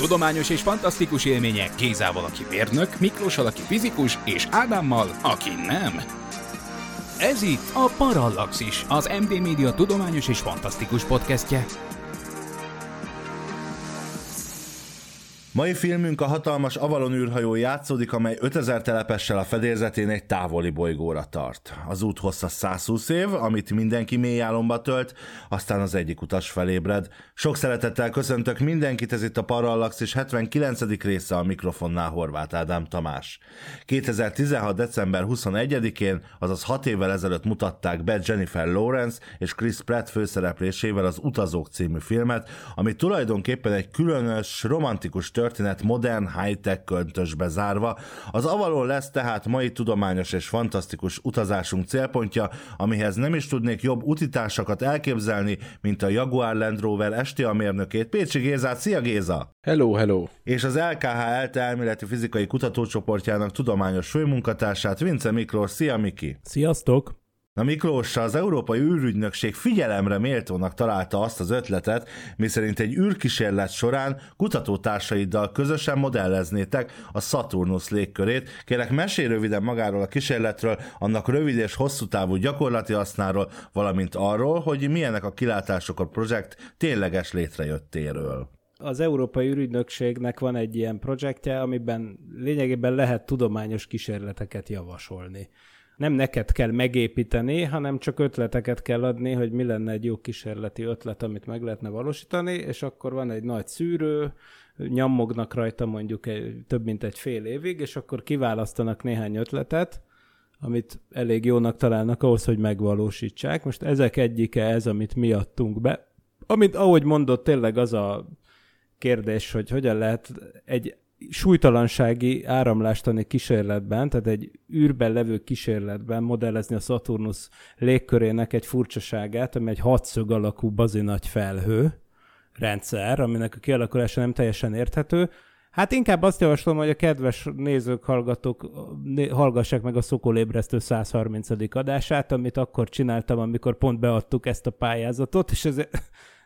Tudományos és fantasztikus élmények Gézával, aki mérnök, Miklóssal, aki fizikus, és Ádámmal, aki nem. Ez itt a Parallaxis, az MD Média tudományos és fantasztikus podcastje. Mai filmünk a hatalmas Avalon űrhajó játszódik, amely 5000 telepessel a fedélzetén egy távoli bolygóra tart. Az út hossza 120 év, amit mindenki mély álomba tölt, aztán az egyik utas felébred. Sok szeretettel köszöntök mindenkit, ez itt a Parallax 79. része a mikrofonnál Horváth Ádám Tamás. 2016. december 21-én, azaz 6 évvel ezelőtt mutatták be Jennifer Lawrence és Chris Pratt főszereplésével az Utazók című filmet, ami tulajdonképpen egy különös, romantikus történet modern high-tech köntösbe zárva. Az Avalon lesz tehát mai tudományos és fantasztikus utazásunk célpontja, amihez nem is tudnék jobb utitársakat elképzelni, mint a Jaguar Land Rover STA mérnökét, Pécsi Gézát. Szia Géza! Hello, hello! És az LKH ELTE elméleti fizikai kutatócsoportjának tudományos főmunkatársát, Vince Miklós. Szia Miki! Sziasztok! Na Miklós, az Európai űrügynökség figyelemre méltónak találta azt az ötletet, miszerint egy űrkísérlet során kutatótársaiddal közösen modelleznétek a Saturnus légkörét. Kérlek, mesélj röviden magáról a kísérletről, annak rövid és hosszú távú gyakorlati hasznáról, valamint arról, hogy milyenek a kilátások a projekt tényleges létrejöttéről az Európai űrügynökségnek van egy ilyen projektje, amiben lényegében lehet tudományos kísérleteket javasolni nem neked kell megépíteni, hanem csak ötleteket kell adni, hogy mi lenne egy jó kísérleti ötlet, amit meg lehetne valósítani, és akkor van egy nagy szűrő, nyammognak rajta mondjuk egy, több mint egy fél évig, és akkor kiválasztanak néhány ötletet, amit elég jónak találnak ahhoz, hogy megvalósítsák. Most ezek egyike ez, amit mi adtunk be. Amit, ahogy mondott, tényleg az a kérdés, hogy hogyan lehet egy súlytalansági áramlástani kísérletben, tehát egy űrben levő kísérletben modellezni a Saturnus légkörének egy furcsaságát, ami egy hatszög alakú bazinagy felhő rendszer, aminek a kialakulása nem teljesen érthető. Hát inkább azt javaslom, hogy a kedves nézők, hallgatók hallgassák meg a Szokolébresztő 130. adását, amit akkor csináltam, amikor pont beadtuk ezt a pályázatot, és ez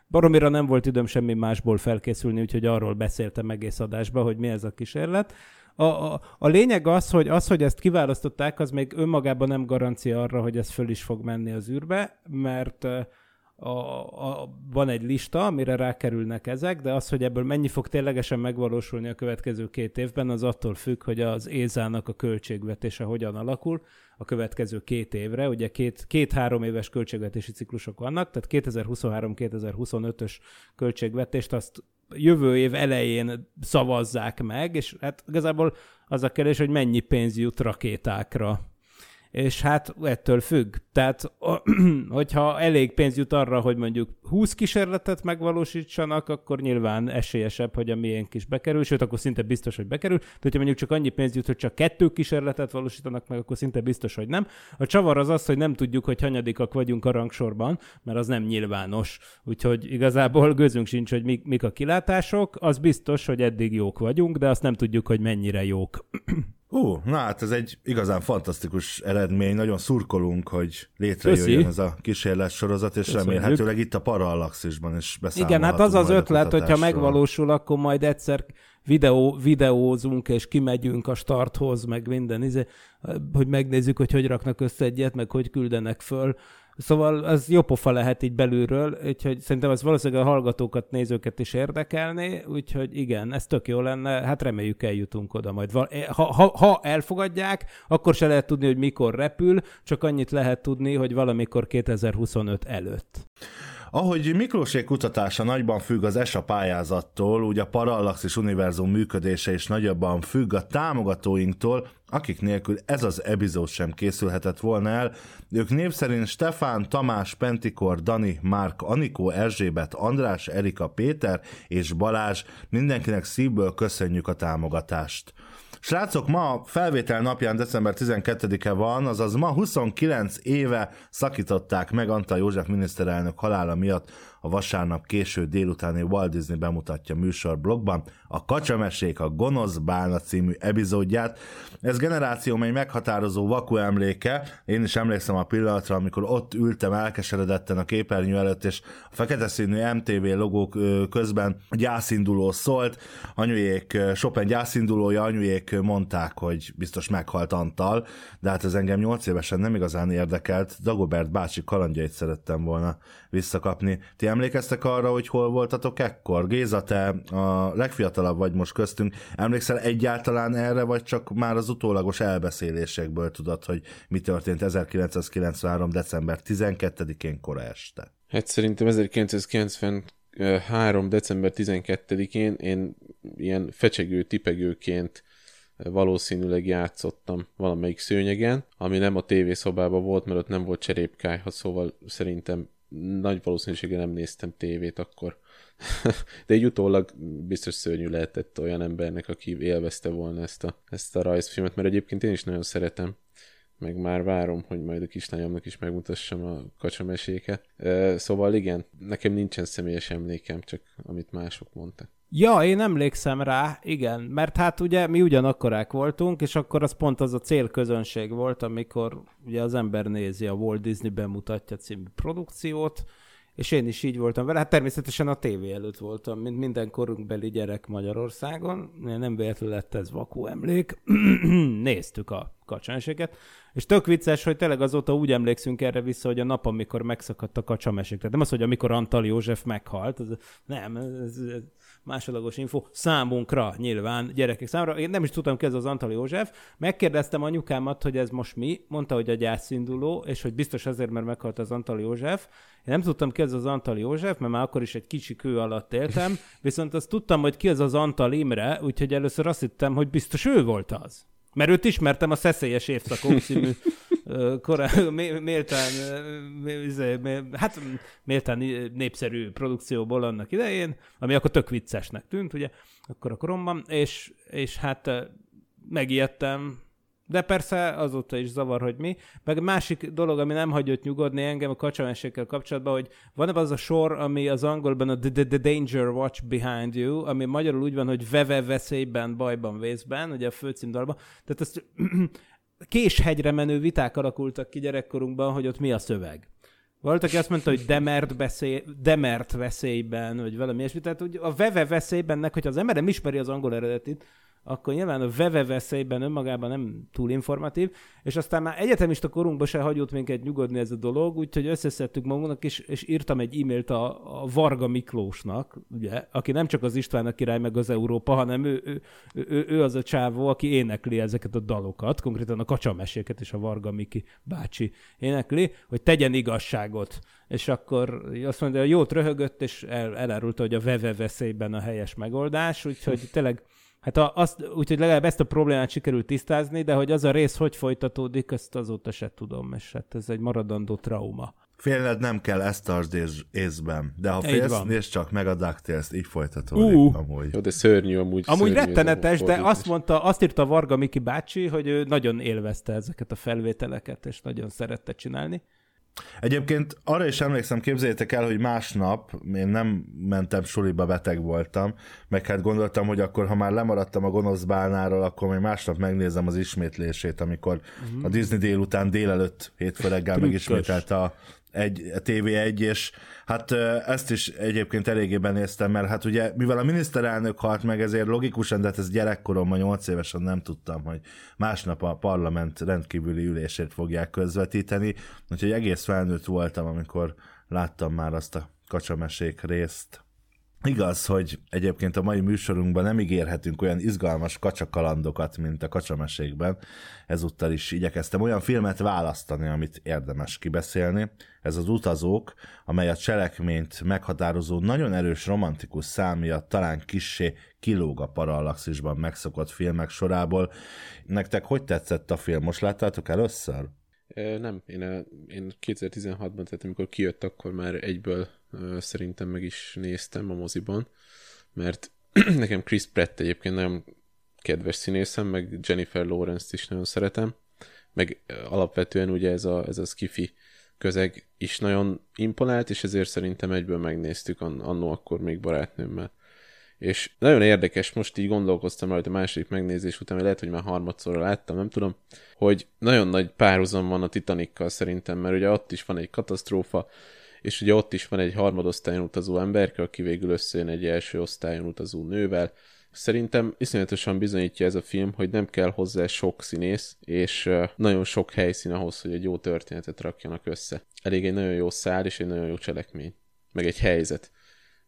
Baromira nem volt időm semmi másból felkészülni, úgyhogy arról beszéltem egész adásban, hogy mi ez a kísérlet. A, a, a lényeg az hogy, az, hogy ezt kiválasztották, az még önmagában nem garancia arra, hogy ez föl is fog menni az űrbe, mert a, a, van egy lista, amire rákerülnek ezek, de az, hogy ebből mennyi fog ténylegesen megvalósulni a következő két évben, az attól függ, hogy az ézának a költségvetése hogyan alakul a következő két évre. Ugye két, két-három éves költségvetési ciklusok vannak, tehát 2023-2025-ös költségvetést azt jövő év elején szavazzák meg, és hát igazából az a kérdés, hogy mennyi pénz jut rakétákra és hát ettől függ. Tehát, hogyha elég pénz jut arra, hogy mondjuk 20 kísérletet megvalósítsanak, akkor nyilván esélyesebb, hogy a miénk is bekerül, sőt, akkor szinte biztos, hogy bekerül. De hogyha mondjuk csak annyi pénz jut, hogy csak kettő kísérletet valósítanak meg, akkor szinte biztos, hogy nem. A csavar az az, hogy nem tudjuk, hogy hanyadikak vagyunk a rangsorban, mert az nem nyilvános. Úgyhogy igazából gőzünk sincs, hogy mik, mik a kilátások. Az biztos, hogy eddig jók vagyunk, de azt nem tudjuk, hogy mennyire jók. Hú, na hát ez egy igazán fantasztikus eredmény, nagyon szurkolunk, hogy létrejöjjön Köszi. ez a kísérlet sorozat, és Köszönjük. remélhetőleg itt a Parallaxisban is beszámolhatunk Igen, hát az az ötlet, hogyha megvalósul, akkor majd egyszer videó, videózunk, és kimegyünk a starthoz, meg minden, izé, hogy megnézzük, hogy hogy raknak össze egyet, meg hogy küldenek föl Szóval az jó pofa lehet így belülről, úgyhogy szerintem az valószínűleg a hallgatókat, nézőket is érdekelné, úgyhogy igen, ez tök jó lenne, hát reméljük eljutunk oda majd. Ha, ha, ha elfogadják, akkor se lehet tudni, hogy mikor repül, csak annyit lehet tudni, hogy valamikor 2025 előtt. Ahogy Miklósék kutatása nagyban függ az ESA pályázattól, úgy a Parallaxis univerzum működése is nagyobban függ a támogatóinktól, akik nélkül ez az epizód sem készülhetett volna el. Ők név szerint Stefán, Tamás, Pentikor, Dani, Márk, Anikó, Erzsébet, András, Erika, Péter és Balázs. Mindenkinek szívből köszönjük a támogatást. Srácok, ma a felvétel napján december 12-e van, azaz ma 29 éve szakították meg Antal József miniszterelnök halála miatt a vasárnap késő délutáni Walt Disney bemutatja műsor blogban a Kacsamesék a Gonosz Bálna című epizódját. Ez generáció egy meghatározó vaku emléke. Én is emlékszem a pillanatra, amikor ott ültem elkeseredetten a képernyő előtt, és a fekete színű MTV logók közben gyászinduló szólt. Anyujék, Chopin gyászindulója, anyujék mondták, hogy biztos meghalt Antal, de hát ez engem 8 évesen nem igazán érdekelt. Dagobert bácsi kalandjait szerettem volna visszakapni. Ti emlékeztek arra, hogy hol voltatok ekkor? Géza, te a legfiatalabb vagy most köztünk. Emlékszel egyáltalán erre, vagy csak már az utólagos elbeszélésekből tudod, hogy mi történt 1993. december 12-én kora este? Hát szerintem 1993. december 12-én én ilyen fecsegő, tipegőként valószínűleg játszottam valamelyik szőnyegen, ami nem a tévészobában volt, mert ott nem volt cserépkályha, szóval szerintem nagy valószínűséggel nem néztem tévét akkor. De egy utólag biztos szörnyű lehetett olyan embernek, aki élvezte volna ezt a, ezt a rajzfilmet, mert egyébként én is nagyon szeretem meg már várom, hogy majd a kislányomnak is megmutassam a kacsameséket. Szóval igen, nekem nincsen személyes emlékem, csak amit mások mondtak. Ja, én emlékszem rá, igen, mert hát ugye mi ugyanakkorák voltunk, és akkor az pont az a célközönség volt, amikor ugye az ember nézi a Walt Disney bemutatja című produkciót, és én is így voltam vele. Hát természetesen a tévé előtt voltam, mint minden korunkbeli gyerek Magyarországon. Nem véletlenül lett ez vakú emlék. Néztük a kacsameséket, és tök vicces, hogy tényleg azóta úgy emlékszünk erre vissza, hogy a nap, amikor megszakadt a kacsamesék. Tehát nem az, hogy amikor Antal József meghalt, ez, nem, ez, ez másodlagos info, számunkra nyilván, gyerekek számára. Én nem is tudtam ki ez az Antal József. Megkérdeztem anyukámat, hogy ez most mi, mondta, hogy a gyászinduló, és hogy biztos azért, mert meghalt az Antal József. Én nem tudtam ki ez az Antal József, mert már akkor is egy kicsi kő alatt éltem, viszont azt tudtam, hogy ki az az Antal Imre, úgyhogy először azt hittem, hogy biztos ő volt az. Mert őt ismertem a Szeszélyes Évszakok című korá, méltán, izé, hát méltán népszerű produkcióból annak idején, ami akkor tök viccesnek tűnt, ugye, akkor a koromban, és, és hát megijedtem, de persze azóta is zavar, hogy mi. Meg másik dolog, ami nem hagyott nyugodni engem a kacsamesékkel kapcsolatban, hogy van az a sor, ami az angolban a the, the, Danger Watch Behind You, ami magyarul úgy van, hogy veve veszélyben, bajban, vészben, ugye a főcímdalban. Tehát ezt késhegyre menő viták alakultak ki gyerekkorunkban, hogy ott mi a szöveg. Volt, aki azt mondta, hogy demert, beszély, demert veszélyben, vagy valami ilyesmi. Tehát hogy a veve veszélybennek, hogyha az ember nem ismeri az angol eredetit, akkor nyilván a veve veszélyben önmagában nem túl informatív, és aztán már egyetemista korunkban se hagyott minket nyugodni ez a dolog, úgyhogy összeszedtük magunknak, és, és írtam egy e-mailt a, a Varga Miklósnak, ugye, aki nem csak az István a király meg az Európa, hanem ő, ő, ő, ő az a csávó, aki énekli ezeket a dalokat, konkrétan a kacsameséket és a Varga Miki bácsi énekli, hogy tegyen igazságot. És akkor azt mondja, jót röhögött, és el, elárulta, hogy a veve veszélyben a helyes megoldás, úgyhogy tényleg Hát a, azt, úgyhogy legalább ezt a problémát sikerült tisztázni, de hogy az a rész hogy folytatódik, ezt azóta se tudom, és hát ez egy maradandó trauma. Félned nem kell ezt tartsd észben, de ha félsz, nézd csak meg a DuckTales-t, így folytatódik uh. amúgy. Jó, de szörnyű amúgy. Amúgy szörnyű rettenetes, de azt mondta, azt írta Varga Miki bácsi, hogy ő nagyon élvezte ezeket a felvételeket, és nagyon szerette csinálni. Egyébként arra is emlékszem, képzeljétek el, hogy másnap én nem mentem suliba, beteg voltam, meg hát gondoltam, hogy akkor, ha már lemaradtam a gonosz bálnáról, akkor még másnap megnézem az ismétlését, amikor uh-huh. a Disney délután délelőtt hétfő reggel megismételte a egy, a TV1, és hát ezt is egyébként eléggé benéztem, mert hát ugye, mivel a miniszterelnök halt meg, ezért logikusan, de hát ez gyerekkoromban, 8 évesen nem tudtam, hogy másnap a parlament rendkívüli ülését fogják közvetíteni, úgyhogy egész felnőtt voltam, amikor láttam már azt a kacsamesék részt. Igaz, hogy egyébként a mai műsorunkban nem ígérhetünk olyan izgalmas kacsakalandokat, mint a kacsamesékben. Ezúttal is igyekeztem olyan filmet választani, amit érdemes kibeszélni. Ez az Utazók, amely a cselekményt meghatározó nagyon erős romantikus szám miatt talán kissé kilóg a parallaxisban megszokott filmek sorából. Nektek hogy tetszett a film? Most láttátok először? Nem, én, én 2016-ban, tehát amikor kijött, akkor már egyből szerintem meg is néztem a moziban, mert nekem Chris Pratt egyébként nagyon kedves színészem, meg Jennifer Lawrence-t is nagyon szeretem, meg alapvetően ugye ez a, ez a skifi közeg is nagyon imponált, és ezért szerintem egyből megnéztük annó akkor még barátnőmmel. És nagyon érdekes, most így gondolkoztam rajta a második megnézés után, hogy lehet, hogy már harmadszorra láttam, nem tudom, hogy nagyon nagy párhuzam van a Titanikkal szerintem, mert ugye ott is van egy katasztrófa, és ugye ott is van egy harmadosztályon utazó emberke, aki végül összejön egy első osztályon utazó nővel. Szerintem iszonyatosan bizonyítja ez a film, hogy nem kell hozzá sok színész, és nagyon sok helyszín ahhoz, hogy egy jó történetet rakjanak össze. Elég egy nagyon jó szál és egy nagyon jó cselekmény. Meg egy helyzet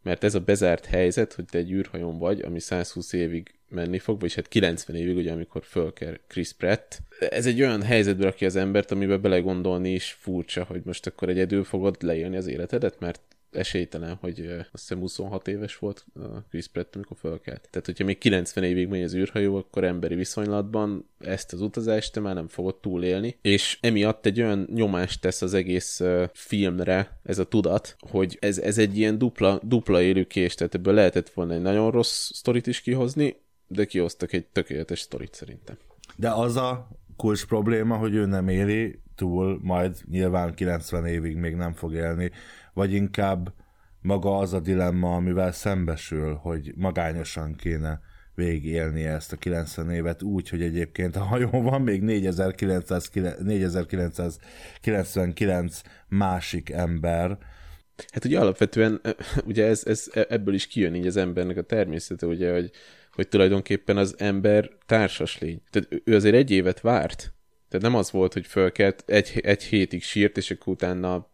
mert ez a bezárt helyzet, hogy te egy űrhajón vagy, ami 120 évig menni fog, vagyis hát 90 évig, ugye, amikor fölker Chris Pratt. Ez egy olyan helyzetbe rakja az embert, amiben belegondolni is furcsa, hogy most akkor egyedül fogod leélni az életedet, mert esélytelen, hogy azt hiszem 26 éves volt Chris Pratt, amikor fölkelt. Tehát, hogyha még 90 évig megy az űrhajó, akkor emberi viszonylatban ezt az utazást te már nem fogod túlélni, és emiatt egy olyan nyomást tesz az egész filmre ez a tudat, hogy ez, ez egy ilyen dupla, dupla élőkés, tehát ebből lehetett volna egy nagyon rossz sztorit is kihozni, de kihoztak egy tökéletes sztorit szerintem. De az a kulcs probléma, hogy ő nem éli túl, majd nyilván 90 évig még nem fog élni, vagy inkább maga az a dilemma, amivel szembesül, hogy magányosan kéne végigélni ezt a 90 évet úgy, hogy egyébként a hajón van még 4999 másik ember. Hát ugye alapvetően ugye ez, ez, ebből is kijön így az embernek a természete, ugye, hogy, hogy tulajdonképpen az ember társas lény. Tehát ő azért egy évet várt, tehát nem az volt, hogy fölkelt, egy, egy hétig sírt, és akkor utána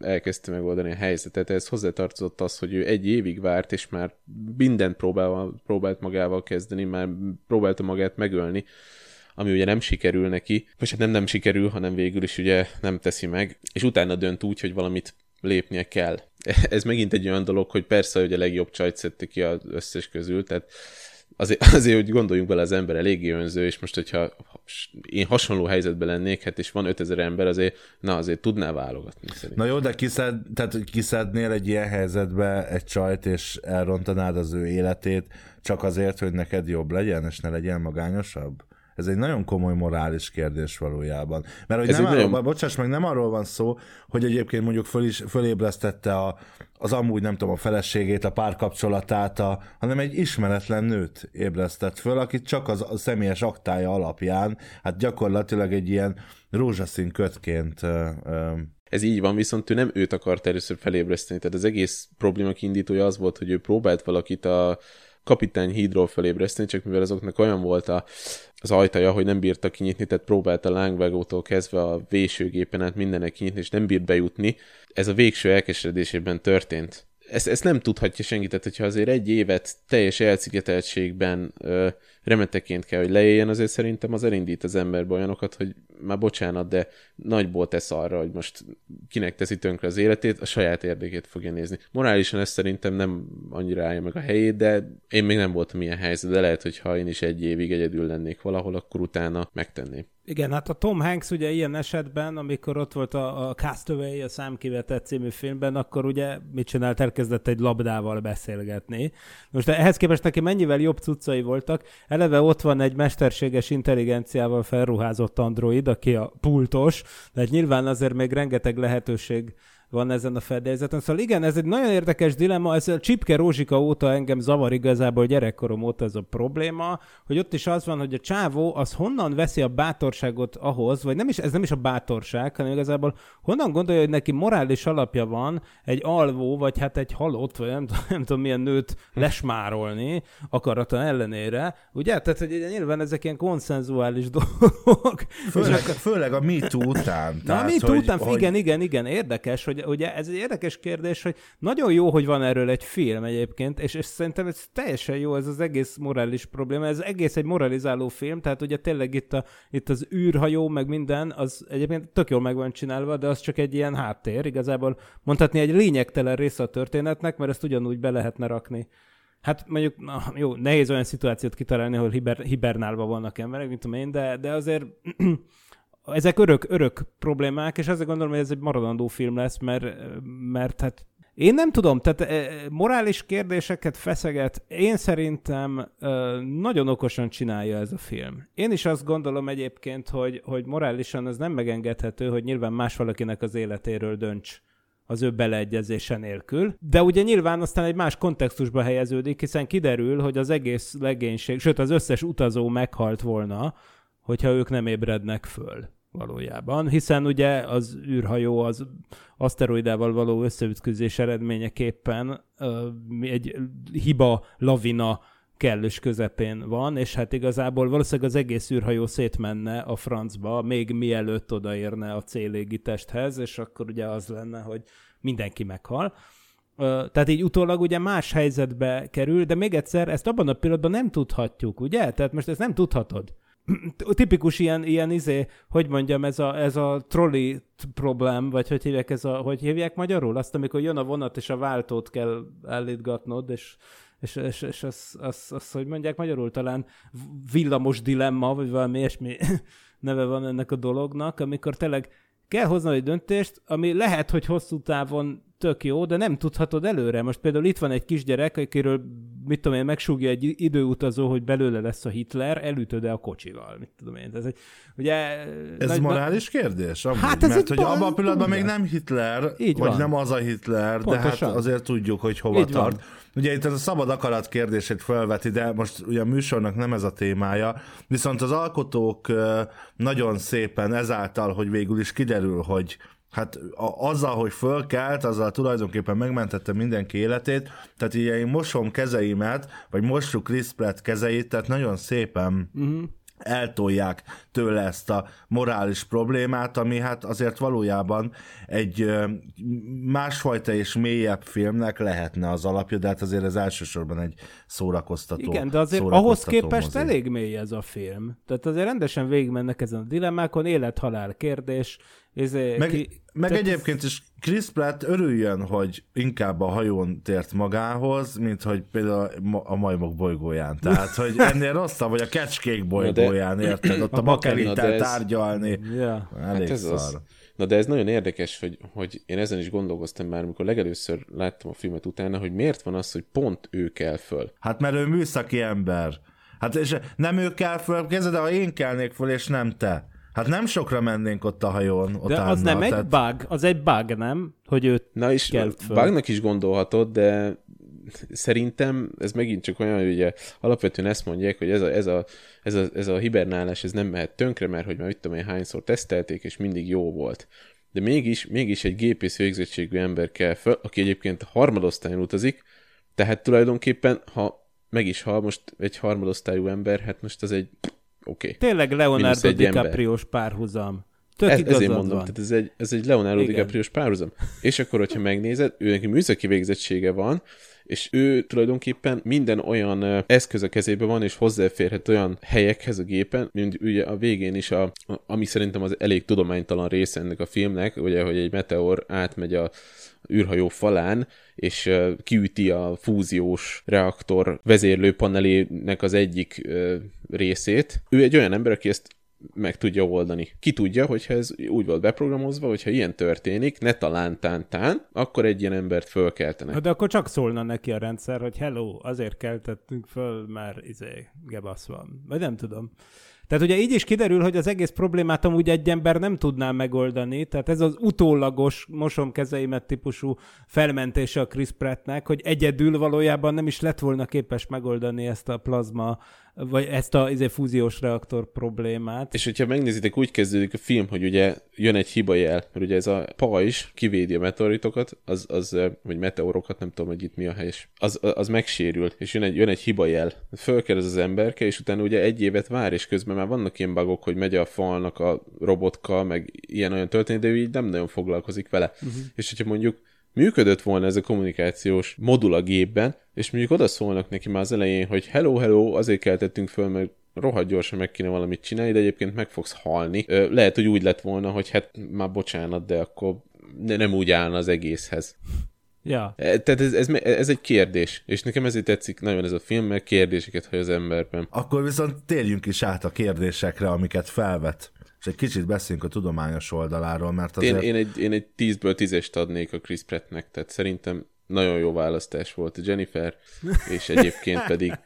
elkezdte megoldani a helyzetet. Ez hozzátartozott az, hogy ő egy évig várt, és már mindent próbál, próbált magával kezdeni, már próbálta magát megölni, ami ugye nem sikerül neki, vagy hát nem nem sikerül, hanem végül is ugye nem teszi meg, és utána dönt úgy, hogy valamit lépnie kell. Ez megint egy olyan dolog, hogy persze, hogy a legjobb csajt szedte ki az összes közül, tehát azért, azért, hogy gondoljunk bele, az ember eléggé önző, és most, hogyha én hasonló helyzetben lennék, hát és van 5000 ember, azért, na azért tudná válogatni szerintem. Na jó, de kiszed, tehát kiszednél egy ilyen helyzetbe egy csajt, és elrontanád az ő életét, csak azért, hogy neked jobb legyen, és ne legyen magányosabb? Ez egy nagyon komoly morális kérdés valójában. Mert hogy Ez nem arról, nagyon... bocsáss meg, nem arról van szó, hogy egyébként mondjuk föl is, fölébresztette a, az amúgy nem tudom, a feleségét, a párkapcsolatát, a, hanem egy ismeretlen nőt ébresztett föl, akit csak az a személyes aktája alapján, hát gyakorlatilag egy ilyen rózsaszín kötként ö, ö, ez így van, viszont ő nem őt akart először felébreszteni, tehát az egész probléma kiindítója az volt, hogy ő próbált valakit a kapitány hídról felébreszteni, csak mivel azoknak olyan volt a, az ajtaja, hogy nem bírta kinyitni, tehát próbálta lángvágótól kezdve a vésőgépen át mindenek kinyitni, és nem bírt bejutni. Ez a végső elkeseredésében történt. Ezt, ezt nem tudhatja senki, tehát hogyha azért egy évet teljes elszigeteltségben ö, remeteként kell, hogy leéljen, azért szerintem az elindít az emberbe olyanokat, hogy már bocsánat, de nagyból tesz arra, hogy most kinek teszi tönkre az életét, a saját érdekét fogja nézni. Morálisan ez szerintem nem annyira állja meg a helyét, de én még nem voltam ilyen helyzet, de lehet, hogy ha én is egy évig egyedül lennék valahol, akkor utána megtenném. Igen, hát a Tom Hanks ugye ilyen esetben, amikor ott volt a, a Castaway, a Számkivetett című filmben, akkor ugye mit csinált? Elkezdett egy labdával beszélgetni. Most ehhez képest neki mennyivel jobb cuccai voltak. Eleve ott van egy mesterséges intelligenciával felruházott android, aki a pultos, de nyilván azért még rengeteg lehetőség van ezen a fedélzeten. Szóval igen, ez egy nagyon érdekes dilemma, ez a Csipke Rózsika óta engem zavar igazából gyerekkorom óta ez a probléma, hogy ott is az van, hogy a csávó az honnan veszi a bátorságot ahhoz, vagy nem is, ez nem is a bátorság, hanem igazából honnan gondolja, hogy neki morális alapja van egy alvó, vagy hát egy halott, vagy nem, nem tudom milyen nőt lesmárolni akarata ellenére, ugye? Tehát, hogy nyilván ezek ilyen konszenzuális dolgok. Főleg, főleg a MeToo után. Na, a MeToo után, hogy... igen, igen, igen, érdekes, hogy ugye ez egy érdekes kérdés, hogy nagyon jó, hogy van erről egy film egyébként, és, és szerintem ez teljesen jó, ez az egész morális probléma, ez egész egy moralizáló film, tehát ugye tényleg itt, a, itt az űrhajó, meg minden, az egyébként tök jól meg van csinálva, de az csak egy ilyen háttér, igazából mondhatni egy lényegtelen része a történetnek, mert ezt ugyanúgy be lehetne rakni. Hát mondjuk, na, jó, nehéz olyan szituációt kitalálni, ahol hiber, hibernálva vannak emberek, mint tudom én, de, de azért ezek örök, örök problémák, és azért gondolom, hogy ez egy maradandó film lesz, mert, mert hát én nem tudom, tehát e, morális kérdéseket feszeget, én szerintem e, nagyon okosan csinálja ez a film. Én is azt gondolom egyébként, hogy, hogy morálisan ez nem megengedhető, hogy nyilván más valakinek az életéről dönts az ő beleegyezése nélkül. De ugye nyilván aztán egy más kontextusba helyeződik, hiszen kiderül, hogy az egész legénység, sőt az összes utazó meghalt volna, hogyha ők nem ébrednek föl valójában, hiszen ugye az űrhajó az aszteroidával való összeütközés eredményeképpen egy hiba lavina kellős közepén van, és hát igazából valószínűleg az egész űrhajó szétmenne a francba, még mielőtt odaérne a célégitesthez, és akkor ugye az lenne, hogy mindenki meghal. Tehát így utólag ugye más helyzetbe kerül, de még egyszer ezt abban a pillanatban nem tudhatjuk, ugye? Tehát most ezt nem tudhatod. Tipikus ilyen, ilyen izé, hogy mondjam, ez a, ez a trolli problém, vagy hogy hívják, ez a, hogy hívják magyarul? Azt, amikor jön a vonat, és a váltót kell állítgatnod, és és, és, és az, az, az, hogy mondják magyarul, talán villamos dilemma, vagy valami ilyesmi neve van ennek a dolognak, amikor tényleg kell hozni egy döntést, ami lehet, hogy hosszú távon tök jó, de nem tudhatod előre. Most például itt van egy kisgyerek, akiről, mit tudom én, megsúgja egy időutazó, hogy belőle lesz a Hitler, elütöd-e a kocsival, mit tudom én. Ez, egy, ugye, ez nagy, morális kérdés? Amúgy, hát ez mert hogy abban a pillanatban még nem Hitler, Így vagy van. nem az a Hitler, Pontosan. de hát azért tudjuk, hogy hova Így van. tart. Ugye itt ez a szabad akarat kérdését felveti, de most ugye a műsornak nem ez a témája, viszont az alkotók nagyon szépen ezáltal, hogy végül is kiderül, hogy hát a, azzal, hogy fölkelt, azzal tulajdonképpen megmentette mindenki életét, tehát így én mosom kezeimet, vagy mossuk Chris Pratt kezeit, tehát nagyon szépen uh-huh eltolják tőle ezt a morális problémát, ami hát azért valójában egy másfajta és mélyebb filmnek lehetne az alapja, de hát azért ez elsősorban egy szórakoztató Igen, de azért ahhoz képest mozi. elég mély ez a film. Tehát azért rendesen végigmennek ezen a dilemmákon, élet-halál kérdés. Ezé, Meg, ki, meg tehát- egyébként is Chris Pratt örüljön, hogy inkább a hajón tért magához, mint hogy például a majmok bolygóján. Tehát, hogy ennél rosszabb, vagy a kecskék bolygóján, érted? Ott a, A bakelittel de ez- tárgyalni. Ja. Elég Hát ez szar. az. Na de ez nagyon érdekes, hogy, hogy én ezen is gondolkoztam már, amikor legelőször láttam a filmet utána, hogy miért van az, hogy pont ő kell föl. Hát mert ő műszaki ember. Hát és nem ő kell föl, kezdve, de ha én kelnék föl, és nem te. Hát nem sokra mennénk ott a hajón. Ott De az nem egy tehát... bug, az egy bug, nem? Hogy őt Na és kelt föl. Bugnak is gondolhatod, de szerintem ez megint csak olyan, hogy ugye alapvetően ezt mondják, hogy ez a, ez a, ez a, ez a hibernálás ez nem mehet tönkre, mert hogy már mit tudom én hányszor tesztelték, és mindig jó volt. De mégis, mégis egy gépész végzettségű ember kell fel, aki egyébként harmadosztályon utazik, tehát tulajdonképpen, ha meg is hal most egy harmadosztályú ember, hát most az egy. Okay. Tényleg Leonardo. DiCaprio-s párhuzam. Tök Ez, ezért mondom, van. tehát ez egy, ez egy Leonardo Igen. DiCaprio-s párhuzam. És akkor, hogyha megnézed, ő neki műszaki végzettsége van, és ő tulajdonképpen minden olyan eszköz a kezében van, és hozzáférhet olyan helyekhez a gépen, mint ugye a végén is, a, a, ami szerintem az elég tudománytalan része ennek a filmnek, ugye, hogy egy meteor átmegy a űrhajó falán, és kiüti a fúziós reaktor vezérlőpanelének az egyik részét. Ő egy olyan ember, aki ezt meg tudja oldani. Ki tudja, hogyha ez úgy volt beprogramozva, hogyha ilyen történik, ne talán tán, tán akkor egy ilyen embert fölkeltenek. De akkor csak szólna neki a rendszer, hogy hello, azért keltettünk föl, mert izé, gebasz van. Vagy nem tudom. Tehát ugye így is kiderül, hogy az egész problémát amúgy egy ember nem tudná megoldani, tehát ez az utólagos mosom kezeimet típusú felmentése a Chris Prattnek, hogy egyedül valójában nem is lett volna képes megoldani ezt a plazma vagy ezt a izé, fúziós reaktor problémát. És hogyha megnézitek, úgy kezdődik a film, hogy ugye jön egy hiba jel, mert ugye ez a pajzs kivédi a meteoritokat, az, az, vagy meteorokat, nem tudom, hogy itt mi a helyes, az, az megsérül, és jön egy, jön egy hiba jel. Fölkerez az emberke, és utána ugye egy évet vár, és közben már vannak ilyen bugok, hogy megy a falnak a robotka, meg ilyen-olyan történik, de ő így nem nagyon foglalkozik vele. Uh-huh. És hogyha mondjuk működött volna ez a kommunikációs modul a gépben, és mondjuk oda szólnak neki már az elején, hogy hello, hello, azért keltettünk föl, mert rohadt gyorsan meg kéne valamit csinálni, de egyébként meg fogsz halni. Lehet, hogy úgy lett volna, hogy hát már bocsánat, de akkor nem úgy állna az egészhez. Ja. Tehát ez, ez, ez egy kérdés, és nekem ezért tetszik nagyon ez a film, mert kérdéseket hagy az emberben. Akkor viszont térjünk is át a kérdésekre, amiket felvet. És egy kicsit beszéljünk a tudományos oldaláról, mert azért... Én, én egy, én egy 10-ből 10-est adnék a Chris Prattnek, tehát szerintem nagyon jó választás volt a Jennifer, és egyébként pedig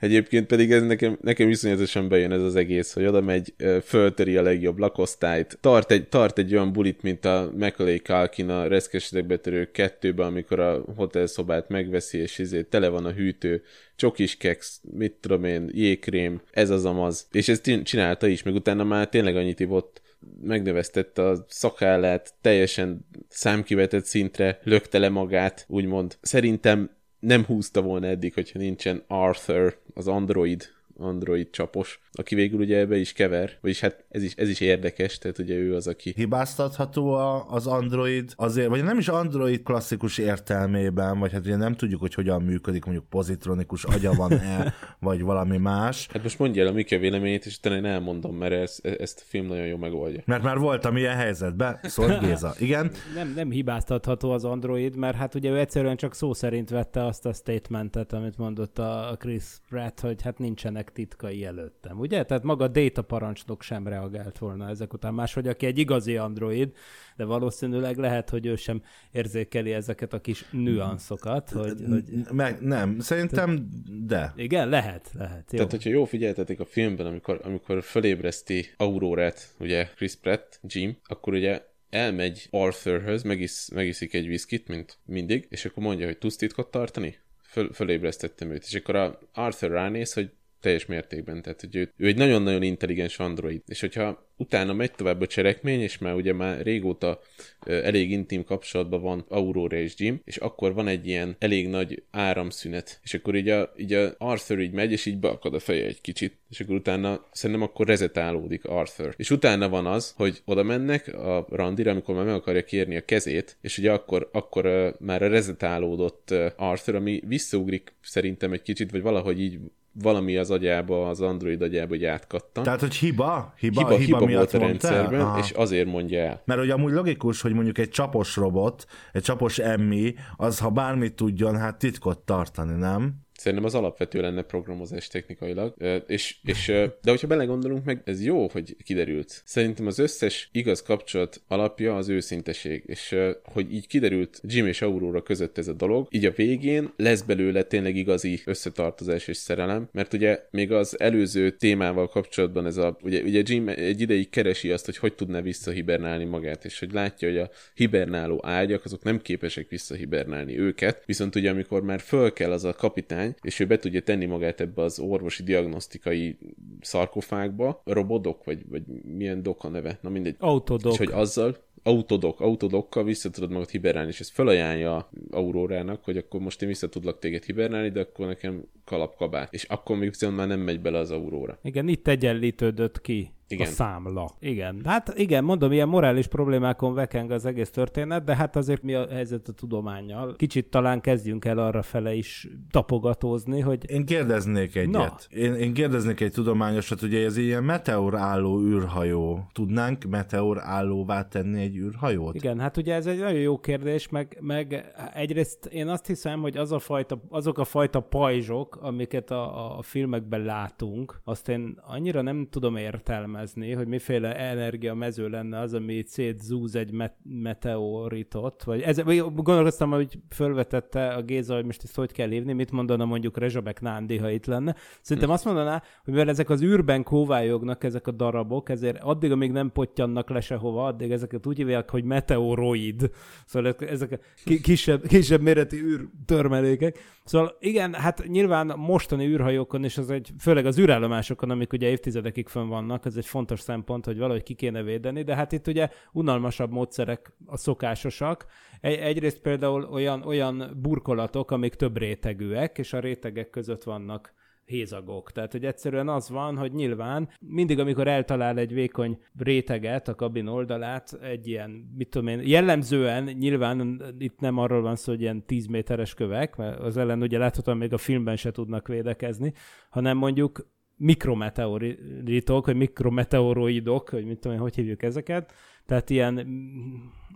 Egyébként pedig ez nekem, nekem iszonyatosan bejön ez az egész, hogy oda megy, fölteri a legjobb lakosztályt, tart egy, tart egy olyan bulit, mint a Macaulay Culkin a Reszkesetek betörő kettőben, amikor a hotelszobát megveszi, és izé tele van a hűtő, csokis keks, mit tudom én, jégkrém, ez az amaz. És ezt csinálta is, meg utána már tényleg annyit ivott, megnövesztette a szakállát, teljesen számkivetett szintre lökte le magát, úgymond. Szerintem nem húzta volna eddig, hogyha nincsen Arthur, az android, android csapos, aki végül ugye ebbe is kever, vagyis hát ez is, ez is érdekes, tehát ugye ő az, aki... Hibáztatható a, az Android azért, vagy nem is Android klasszikus értelmében, vagy hát ugye nem tudjuk, hogy hogyan működik, mondjuk pozitronikus agya van-e, vagy valami más. Hát most mondja el a Mike véleményét, és utána én elmondom, mert ez, ezt a film nagyon jó megoldja. Mert már voltam ilyen helyzetben, szóval Géza, igen. Nem, nem hibáztatható az Android, mert hát ugye ő egyszerűen csak szó szerint vette azt a statementet, amit mondott a Chris Pratt, hogy hát nincsenek titkai előttem ugye? Tehát maga a data parancsnok sem reagált volna ezek után. Máshogy aki egy igazi android, de valószínűleg lehet, hogy ő sem érzékeli ezeket a kis nüanszokat. Hogy, hogy... Meg, nem, szerintem de. Igen, lehet, lehet. Jó. Tehát, hogyha jól figyeltetek a filmben, amikor, amikor fölébreszti Aurórát, ugye Chris Pratt, Jim, akkor ugye elmegy Arthurhöz, megisz, megiszik egy viszkit, mint mindig, és akkor mondja, hogy tudsz titkot tartani? Föl, fölébresztettem őt. És akkor a Arthur ránéz, hogy teljes mértékben. Tehát, hogy ő, ő egy nagyon-nagyon intelligens android. És hogyha utána megy tovább a cselekmény, és már ugye már régóta elég intim kapcsolatban van Aurora és Jim, és akkor van egy ilyen elég nagy áramszünet, és akkor így a, így a Arthur így megy, és így beakad a feje egy kicsit, és akkor utána szerintem akkor rezetálódik Arthur. És utána van az, hogy oda mennek a randira, amikor már meg akarja kérni a kezét, és ugye akkor, akkor már a rezetálódott Arthur, ami visszaugrik szerintem egy kicsit, vagy valahogy így valami az agyába, az Android agyába, hogy átkattan. Tehát, hogy hiba? Hiba, hiba, hiba, hiba volt a rendszerben, Aha. és azért mondja el. Mert hogy amúgy logikus, hogy mondjuk egy csapos robot, egy csapos emmi, az ha bármit tudjon, hát titkot tartani, nem? Szerintem az alapvető lenne programozás technikailag, és, és, de hogyha belegondolunk meg, ez jó, hogy kiderült. Szerintem az összes igaz kapcsolat alapja az őszinteség, és hogy így kiderült Jim és Aurora között ez a dolog, így a végén lesz belőle tényleg igazi összetartozás és szerelem, mert ugye még az előző témával kapcsolatban ez a, ugye, ugye Jim egy ideig keresi azt, hogy hogy tudná visszahibernálni magát, és hogy látja, hogy a hibernáló ágyak, azok nem képesek visszahibernálni őket, viszont ugye amikor már föl kell az a kapitány, kormány, és ő be tudja tenni magát ebbe az orvosi diagnosztikai szarkofágba, robodok, vagy, vagy milyen dok a neve, na mindegy. Autodok. És hogy azzal, autodok, autodokkal vissza tudod magad hibernálni, és ezt felajánlja Aurórának, hogy akkor most én vissza tudlak téged hibernálni, de akkor nekem kalapkabát. És akkor még viszont már nem megy bele az Auróra. Igen, itt egyenlítődött ki igen. a számla. Igen. Hát igen, mondom, ilyen morális problémákon vekeng az egész történet, de hát azért mi a helyzet a tudományjal? Kicsit talán kezdjünk el arra fele is tapogatózni, hogy... Én kérdeznék egyet. Én, én kérdeznék egy tudományosat, ugye ez ilyen meteor álló űrhajó. Tudnánk meteor állóvá tenni egy űrhajót? Igen, hát ugye ez egy nagyon jó kérdés, meg, meg egyrészt én azt hiszem, hogy az a fajta, azok a fajta pajzsok, amiket a, a filmekben látunk, azt én annyira nem tudom értelmezni, értelmezni, hogy miféle energia mező lenne az, ami szétzúz egy met- meteoritot, vagy ez, vagy gondolkoztam, hogy fölvetette a Géza, hogy most ezt hogy kell hívni, mit mondana mondjuk Rezsabek Nándi, ha itt lenne. Szerintem hm. azt mondaná, hogy mivel ezek az űrben kóvályognak ezek a darabok, ezért addig, amíg nem pottyannak le sehova, addig ezeket úgy hívják, hogy meteoroid. Szóval ezek a kisebb, kisebb méretű űrtörmelékek. Szóval igen, hát nyilván mostani űrhajókon, és az egy, főleg az űrállomásokon, amik ugye évtizedekig fönn vannak, ez egy fontos szempont, hogy valahogy ki kéne védeni, de hát itt ugye unalmasabb módszerek a szokásosak. Egy, egyrészt például olyan, olyan burkolatok, amik több rétegűek, és a rétegek között vannak hézagok. Tehát, hogy egyszerűen az van, hogy nyilván mindig, amikor eltalál egy vékony réteget, a kabin oldalát, egy ilyen, mit tudom én, jellemzően nyilván itt nem arról van szó, hogy ilyen 10 méteres kövek, mert az ellen ugye láthatóan még a filmben se tudnak védekezni, hanem mondjuk mikrometeoritok, vagy mikrometeoroidok, hogy mit tudom én, hogy hívjuk ezeket, tehát ilyen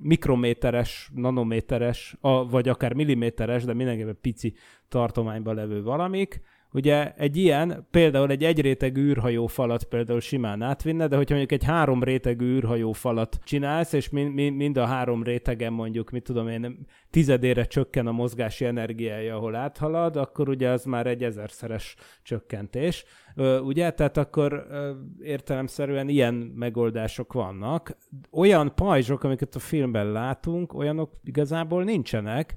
mikrométeres, nanométeres, vagy akár milliméteres, de mindenképpen pici tartományban levő valamik, Ugye egy ilyen, például egy egyrétegű űrhajó falat például simán átvinne, de hogyha mondjuk egy három rétegű űrhajó falat csinálsz, és mind, mind a három rétegen mondjuk, mit tudom én, tizedére csökken a mozgási energiája, ahol áthalad, akkor ugye az már egy ezerszeres csökkentés. Ugye, tehát akkor értelemszerűen ilyen megoldások vannak. Olyan pajzsok, amiket a filmben látunk, olyanok igazából nincsenek,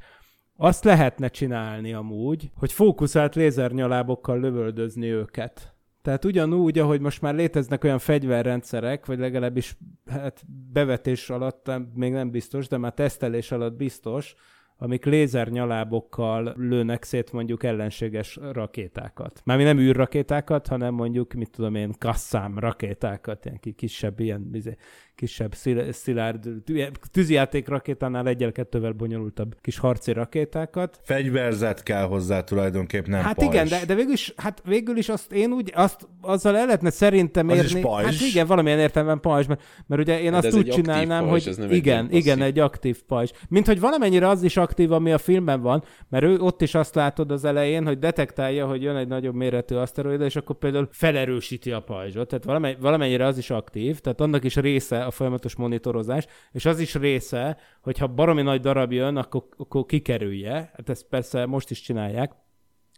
azt lehetne csinálni amúgy, hogy fókuszált lézernyalábokkal lövöldözni őket. Tehát ugyanúgy, ahogy most már léteznek olyan fegyverrendszerek, vagy legalábbis hát bevetés alatt még nem biztos, de már tesztelés alatt biztos, amik lézernyalábokkal lőnek szét mondjuk ellenséges rakétákat. Mármi nem űrrakétákat, hanem mondjuk, mit tudom én, kasszám rakétákat, ilyen kisebb ilyen izé, kisebb szilárd tűzijáték rakétánál egyel-kettővel bonyolultabb kis harci rakétákat. Fegyverzet kell hozzá tulajdonképpen, nem Hát pajzs. igen, de, de végül, is, hát végül is azt én úgy, azt, azzal el lehetne szerintem érni. Az is pajzs. Hát igen, valamilyen értelemben pajzs, mert, mert ugye én Hát azt úgy csinálnám, pajzs, hogy igen, egy igen, egy aktív pajzs. Mint hogy valamennyire az is aktív, ami a filmben van, mert ő ott is azt látod az elején, hogy detektálja, hogy jön egy nagyobb méretű aszteroida, és akkor például felerősíti a pajzsot. Tehát valamennyire az is aktív, tehát annak is része a folyamatos monitorozás, és az is része, hogyha baromi nagy darab jön, akkor, akkor kikerülje. Hát ezt persze most is csinálják,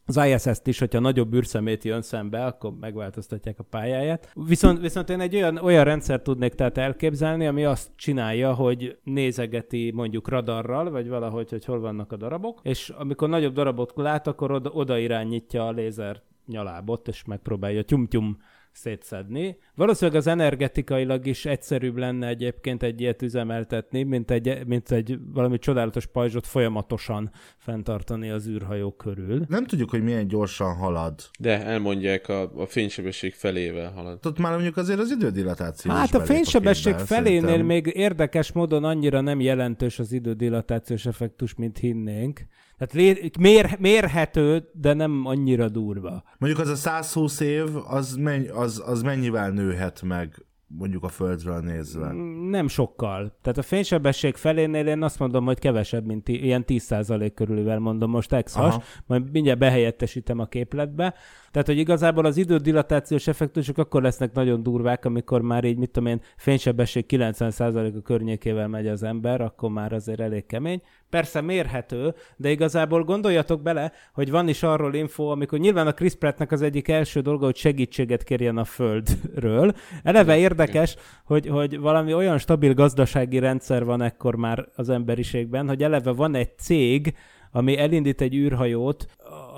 az ISS-t is, hogyha nagyobb űrszemét jön szembe, akkor megváltoztatják a pályáját. Viszont, viszont én egy olyan, olyan rendszer tudnék tehát elképzelni, ami azt csinálja, hogy nézegeti mondjuk radarral, vagy valahogy, hogy hol vannak a darabok, és amikor nagyobb darabot lát, akkor oda, oda irányítja a lézer nyalábot, és megpróbálja tyum-tyum szétszedni. Valószínűleg az energetikailag is egyszerűbb lenne egyébként egy ilyet üzemeltetni, mint egy, mint egy valami csodálatos pajzsot folyamatosan fenntartani az űrhajó körül. Nem tudjuk, hogy milyen gyorsan halad. De elmondják, a, a fénysebesség felével halad. Ott már mondjuk azért az idődilatáció Hát a fénysebesség a felénél szerintem. még érdekes módon annyira nem jelentős az idődilatációs effektus, mint hinnénk. Tehát lé- mér, mérhető, de nem annyira durva. Mondjuk az a 120 év, az, menny, az, az mennyivel nőhet meg mondjuk a Földről nézve? Nem sokkal. Tehát a fénysebesség felénél én azt mondom, hogy kevesebb, mint ilyen 10% körülivel mondom most ex majd mindjárt behelyettesítem a képletbe. Tehát, hogy igazából az idődilatációs effektusok akkor lesznek nagyon durvák, amikor már így, mit tudom én, fénysebesség 90%-a környékével megy az ember, akkor már azért elég kemény. Persze mérhető, de igazából gondoljatok bele, hogy van is arról info, amikor nyilván a Chris Prattnek az egyik első dolga, hogy segítséget kérjen a Földről. Eleve érdekes, hogy, hogy valami olyan stabil gazdasági rendszer van ekkor már az emberiségben, hogy eleve van egy cég, ami elindít egy űrhajót,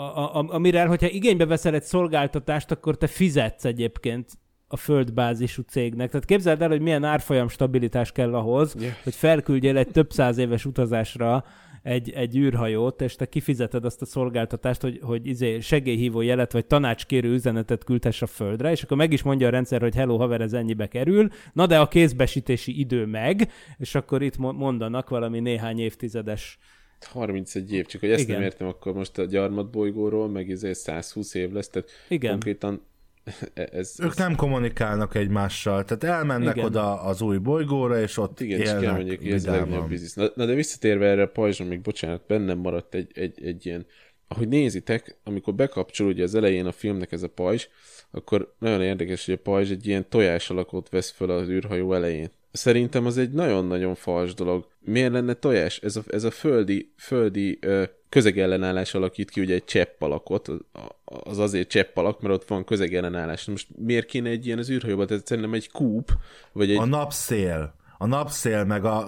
a, a, amire, hogyha igénybe veszel egy szolgáltatást, akkor te fizetsz egyébként a földbázisú cégnek. Tehát képzeld el, hogy milyen árfolyam stabilitás kell ahhoz, yeah. hogy felküldjél egy több száz éves utazásra egy, egy űrhajót, és te kifizeted azt a szolgáltatást, hogy, hogy izé segélyhívó jelet vagy tanácskérő üzenetet küldhess a földre, és akkor meg is mondja a rendszer, hogy hello haver, ez ennyibe kerül, na de a kézbesítési idő meg, és akkor itt mondanak valami néhány évtizedes 31 év, csak hogy ezt Igen. nem értem, akkor most a gyarmatbolygóról, meg ez 120 év lesz, tehát Igen. konkrétan ez, ők ez... nem kommunikálnak egymással, tehát elmennek Igen. oda az új bolygóra, és ott Igen, élnek elmondják, hogy ez a legnagyobb biznisz. Na, na, de visszatérve erre a pajzson, még bocsánat, bennem maradt egy, egy, egy ilyen, ahogy nézitek, amikor bekapcsol ugye az elején a filmnek ez a pajzs, akkor nagyon érdekes, hogy a pajzs egy ilyen tojás alakot vesz föl az űrhajó elején. Szerintem az egy nagyon-nagyon fals dolog. Miért lenne tojás? Ez a, ez a földi, földi ö, közegellenállás alakít ki ugye egy csepp alakot, az azért csepp alak, mert ott van közegellenállás. Most miért kéne egy ilyen az űrhajóban? Tehát szerintem egy kúp, vagy egy... A napszél a napszél, meg a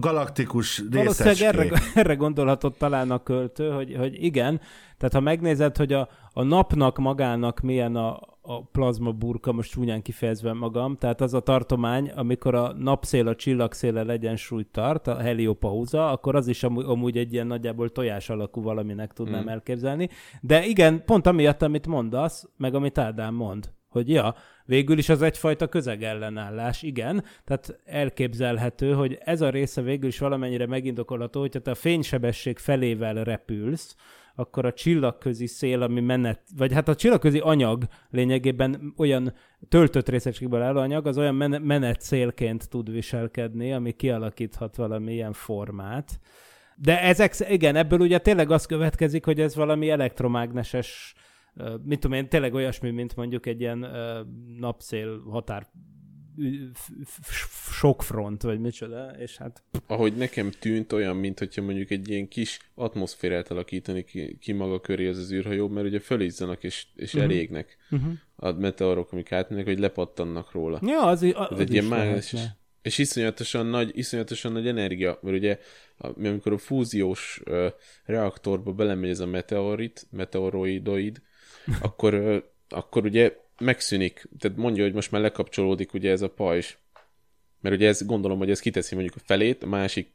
galaktikus részecskék. Erre, erre gondolhatott talán a költő, hogy, hogy igen, tehát ha megnézed, hogy a, a napnak magának milyen a, a plazma burka, most csúnyán kifejezve magam, tehát az a tartomány, amikor a napszél a csillagszéle egyensúlyt tart, a heliopauza, akkor az is amúgy, amúgy egy ilyen nagyjából tojás alakú valaminek tudnám mm. elképzelni. De igen, pont amiatt, amit mondasz, meg amit Ádám mond, hogy ja, végül is az egyfajta közegellenállás, igen, tehát elképzelhető, hogy ez a része végül is valamennyire megindokolható, hogyha te a fénysebesség felével repülsz, akkor a csillagközi szél, ami menet, vagy hát a csillagközi anyag lényegében olyan töltött részecskéből álló anyag, az olyan menet szélként tud viselkedni, ami kialakíthat valamilyen formát. De ezek, igen, ebből ugye tényleg az következik, hogy ez valami elektromágneses mit tudom én, tényleg olyasmi, mint mondjuk egy ilyen napszél határ sok front, vagy micsoda, és hát... Ahogy nekem tűnt olyan, mint hogyha mondjuk egy ilyen kis atmoszférát alakítani ki, ki maga köré az az űrhajó, mert ugye fölizzanak és, és uh-huh. elégnek uh-huh. a meteorok, amik átmennek, hogy lepattannak róla. Ja, az, az, az egy ilyen mágnes, és, és iszonyatosan nagy, iszonyatosan nagy energia, mert ugye amikor a fúziós uh, reaktorba belemegy ez a meteorit, meteoroidoid, akkor, akkor ugye megszűnik. Tehát mondja, hogy most már lekapcsolódik ugye ez a pajzs. Mert ugye ez, gondolom, hogy ez kiteszi mondjuk a felét, a másik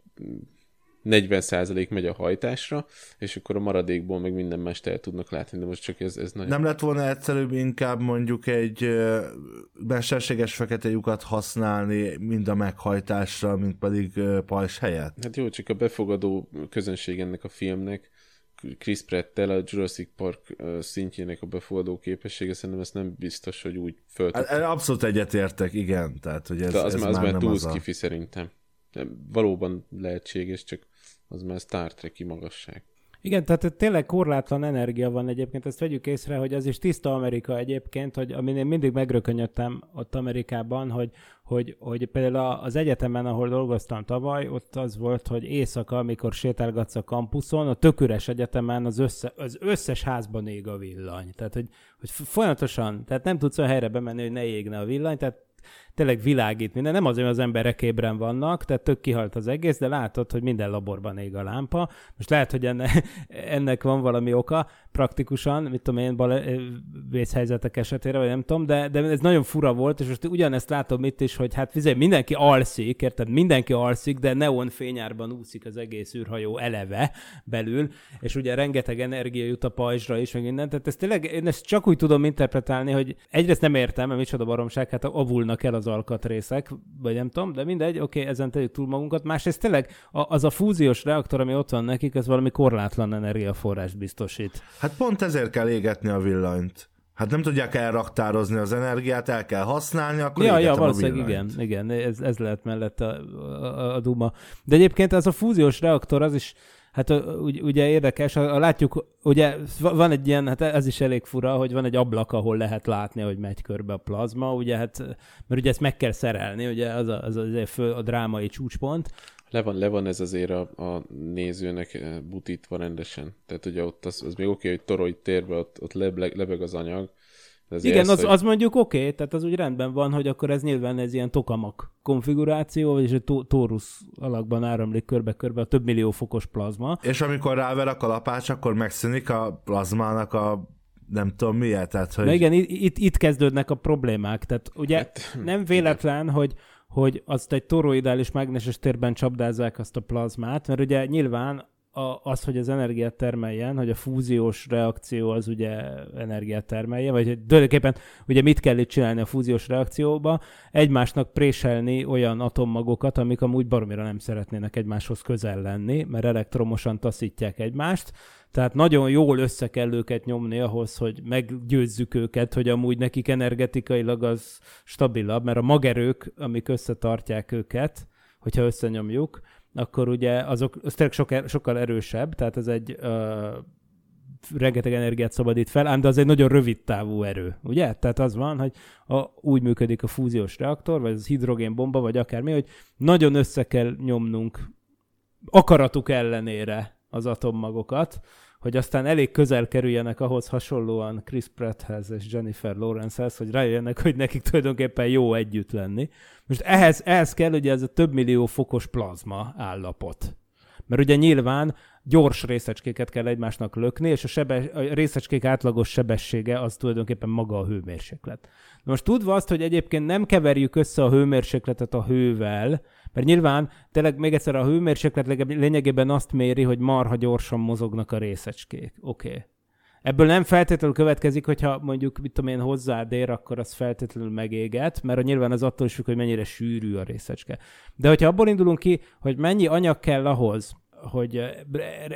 40% megy a hajtásra, és akkor a maradékból meg minden mást el tudnak látni, de most csak ez, ez nagyon... Nem lett volna egyszerűbb inkább mondjuk egy mesterséges fekete lyukat használni mind a meghajtásra, mint pedig pajzs helyett? Hát jó, csak a befogadó közönség ennek a filmnek Chris Pratt-tel a Jurassic Park szintjének a befogadó képessége, szerintem ezt nem biztos, hogy úgy föltettek. Hát, abszolút egyetértek, igen. Tehát, hogy ez, De az, ez már, az már, már túl a... kifi szerintem. Valóban lehetséges, csak az már Star Trek-i magasság. Igen, tehát tényleg korlátlan energia van egyébként, ezt vegyük észre, hogy az is tiszta Amerika egyébként, hogy amin én mindig megrökönyödtem ott Amerikában, hogy, hogy, hogy például az egyetemen, ahol dolgoztam tavaly, ott az volt, hogy éjszaka, amikor sétálgatsz a kampuszon, a töküres egyetemen az, össze, az összes házban ég a villany. Tehát, hogy, hogy folyamatosan, tehát nem tudsz a helyre bemenni, hogy ne égne a villany, tehát tényleg világít minden. Nem azért, mert az emberek ébren vannak, tehát tök kihalt az egész, de látod, hogy minden laborban ég a lámpa. Most lehet, hogy enne, ennek van valami oka praktikusan, mit tudom én, bale, vészhelyzetek esetére, vagy nem tudom, de, de ez nagyon fura volt, és most ugyanezt látom itt is, hogy hát vizé, mindenki alszik, érted? Mindenki alszik, de neon fényárban úszik az egész űrhajó eleve belül, és ugye rengeteg energia jut a pajzsra is, meg minden. Tehát ezt tényleg, én ezt csak úgy tudom interpretálni, hogy egyrészt nem értem, mert micsoda baromság, hát avulnak el az alkatrészek, vagy nem tudom, de mindegy, oké, okay, ezen tegyük túl magunkat. Másrészt tényleg az a fúziós reaktor, ami ott van nekik, ez valami korlátlan energiaforrást biztosít. Hát pont ezért kell égetni a villanyt. Hát nem tudják elraktározni az energiát, el kell használni, akkor Ja, ja, valószínűleg igen, igen, ez, ez lehet mellett a, a, a Duma. De egyébként ez a fúziós reaktor, az is, Hát ugye érdekes, látjuk, ugye van egy ilyen, hát ez is elég fura, hogy van egy ablak, ahol lehet látni, hogy megy körbe a plazma, ugye hát, mert ugye ezt meg kell szerelni, ugye az a, az a, fő, a drámai csúcspont. Le van, le van ez azért a, a nézőnek butítva rendesen. Tehát ugye ott az, az még oké, okay, hogy torony térbe ott, ott lebeg, lebeg az anyag, igen, az, hogy... az mondjuk oké, okay, tehát az úgy rendben van, hogy akkor ez nyilván ez ilyen tokamak konfiguráció, vagyis egy tórusz alakban áramlik körbe-körbe a több millió fokos plazma. És amikor ráver a kalapács, akkor megszűnik a plazmának a nem tudom miért, tehát hogy... Na igen, itt, itt kezdődnek a problémák, tehát ugye hát, nem véletlen, hogy hogy azt egy toroidális mágneses térben csapdázzák azt a plazmát, mert ugye nyilván a, az, hogy az energiát termeljen, hogy a fúziós reakció az ugye energiát termelje, vagy tulajdonképpen ugye mit kell itt csinálni a fúziós reakcióba? Egymásnak préselni olyan atommagokat, amik amúgy baromira nem szeretnének egymáshoz közel lenni, mert elektromosan taszítják egymást, tehát nagyon jól össze kell őket nyomni ahhoz, hogy meggyőzzük őket, hogy amúgy nekik energetikailag az stabilabb, mert a magerők, amik összetartják őket, hogyha összenyomjuk, akkor ugye azok, az tényleg sok, sokkal erősebb, tehát ez egy ö, rengeteg energiát szabadít fel, ám de az egy nagyon rövid távú erő, ugye? Tehát az van, hogy a, úgy működik a fúziós reaktor, vagy az hidrogénbomba, vagy akármi, hogy nagyon össze kell nyomnunk akaratuk ellenére az atommagokat, hogy aztán elég közel kerüljenek ahhoz hasonlóan Chris Pratthez és Jennifer Lawrencehez, hogy rájöjjenek, hogy nekik tulajdonképpen jó együtt lenni. Most ehhez, ehhez kell ugye ez a több millió fokos plazma állapot. Mert ugye nyilván gyors részecskéket kell egymásnak lökni, és a, sebe, a részecskék átlagos sebessége az tulajdonképpen maga a hőmérséklet. Most tudva azt, hogy egyébként nem keverjük össze a hőmérsékletet a hővel, mert nyilván tényleg még egyszer a hőmérséklet lényegében azt méri, hogy marha gyorsan mozognak a részecskék. Oké. Okay. Ebből nem feltétlenül következik, hogyha mondjuk, mit tudom én, hozzád ér, akkor az feltétlenül megéget, mert nyilván az attól is függ, hogy mennyire sűrű a részecske. De hogyha abból indulunk ki, hogy mennyi anyag kell ahhoz, hogy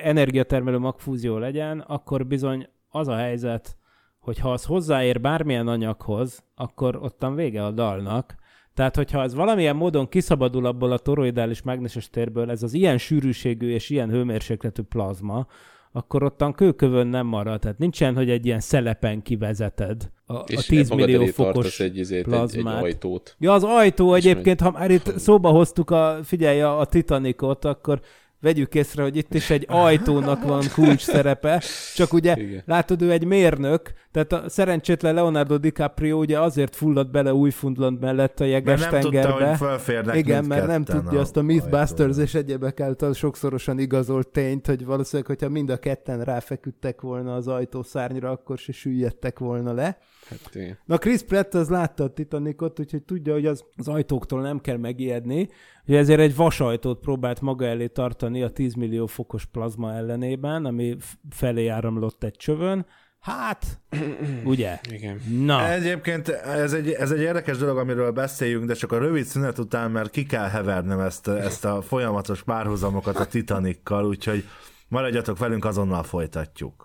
energiatermelő magfúzió legyen, akkor bizony az a helyzet, hogy ha az hozzáér bármilyen anyaghoz, akkor ottan vége a dalnak, tehát, hogyha ez valamilyen módon kiszabadul abból a toroidális mágneses térből, ez az ilyen sűrűségű és ilyen hőmérsékletű plazma, akkor ottan kőkövön nem marad. Tehát nincsen, hogy egy ilyen szelepen kivezeted a, és a 10 millió fokos egy, izét, plazmát. Egy, egy ajtót. Ja, az ajtó egyébként, ha már itt szóba hoztuk a, figyelj, a Titanicot, akkor vegyük észre, hogy itt is egy ajtónak van kulcs szerepe, csak ugye Igen. látod, ő egy mérnök, tehát a szerencsétlen Leonardo DiCaprio ugye azért fulladt bele Újfundland mellett a jeges mert nem tengerbe. Tudta, hogy Igen, mert nem tudja azt a Mythbusters és egyebek által sokszorosan igazolt tényt, hogy valószínűleg, hogyha mind a ketten ráfeküdtek volna az ajtószárnyra, akkor se süllyedtek volna le. Hát, Na Chris Pratt az látta a Titanicot, úgyhogy tudja, hogy az, az ajtóktól nem kell megijedni, hogy ezért egy vasajtót próbált maga elé tartani a 10 millió fokos plazma ellenében, ami felé áramlott egy csövön, Hát, ugye? Igen. Na. Egyébként ez egy, ez egy érdekes dolog, amiről beszéljünk, de csak a rövid szünet után, mert ki kell hevernem ezt, ezt a folyamatos párhuzamokat a Titanikkal, úgyhogy maradjatok velünk, azonnal folytatjuk.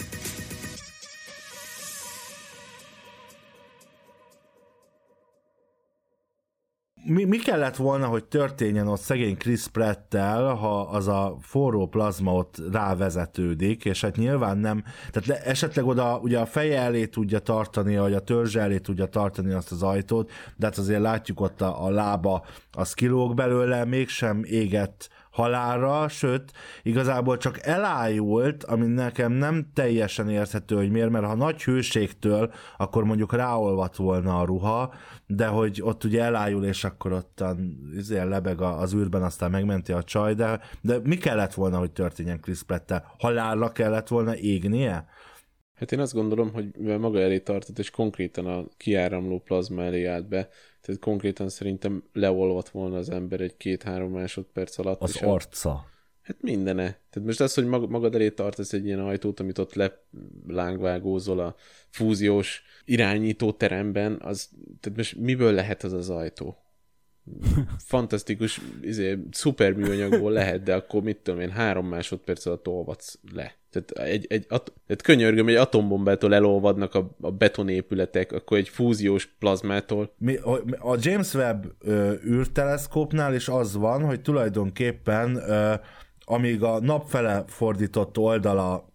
mi, mi kellett volna, hogy történjen ott szegény Chris Pratt-tel, ha az a forró plazma ott rávezetődik, és hát nyilván nem, tehát le, esetleg oda ugye a feje elé tudja tartani, vagy a törzse elé tudja tartani azt az ajtót, de hát azért látjuk ott a, a lába, az kilóg belőle, mégsem égett halálra, sőt, igazából csak elájult, ami nekem nem teljesen érthető, hogy miért, mert ha nagy hőségtől, akkor mondjuk ráolvat volna a ruha, de hogy ott ugye elájul, és akkor ottan izé lebeg az űrben, aztán megmenti a csaj, de, de mi kellett volna, hogy történjen Chris pratt Halálra kellett volna égnie? Hát én azt gondolom, hogy mivel maga elé tartott, és konkrétan a kiáramló plazma elé állt be, tehát konkrétan szerintem leolvat volna az ember egy két-három másodperc alatt. Az arca. A... Hát mindene. Tehát most az, hogy magad elé tartasz egy ilyen ajtót, amit ott lelángvágózol a fúziós irányító teremben, az, tehát most miből lehet az az ajtó? Fantasztikus, izé, szuper műanyagból lehet, de akkor mit tudom én, három másodperc alatt olvadsz le. Tehát, egy, egy, at, tehát könyörgöm, egy atombombától elolvadnak a, a betonépületek, akkor egy fúziós plazmától. Mi, a James Webb ö, űrteleszkópnál is az van, hogy tulajdonképpen ö, amíg a napfele fordított oldala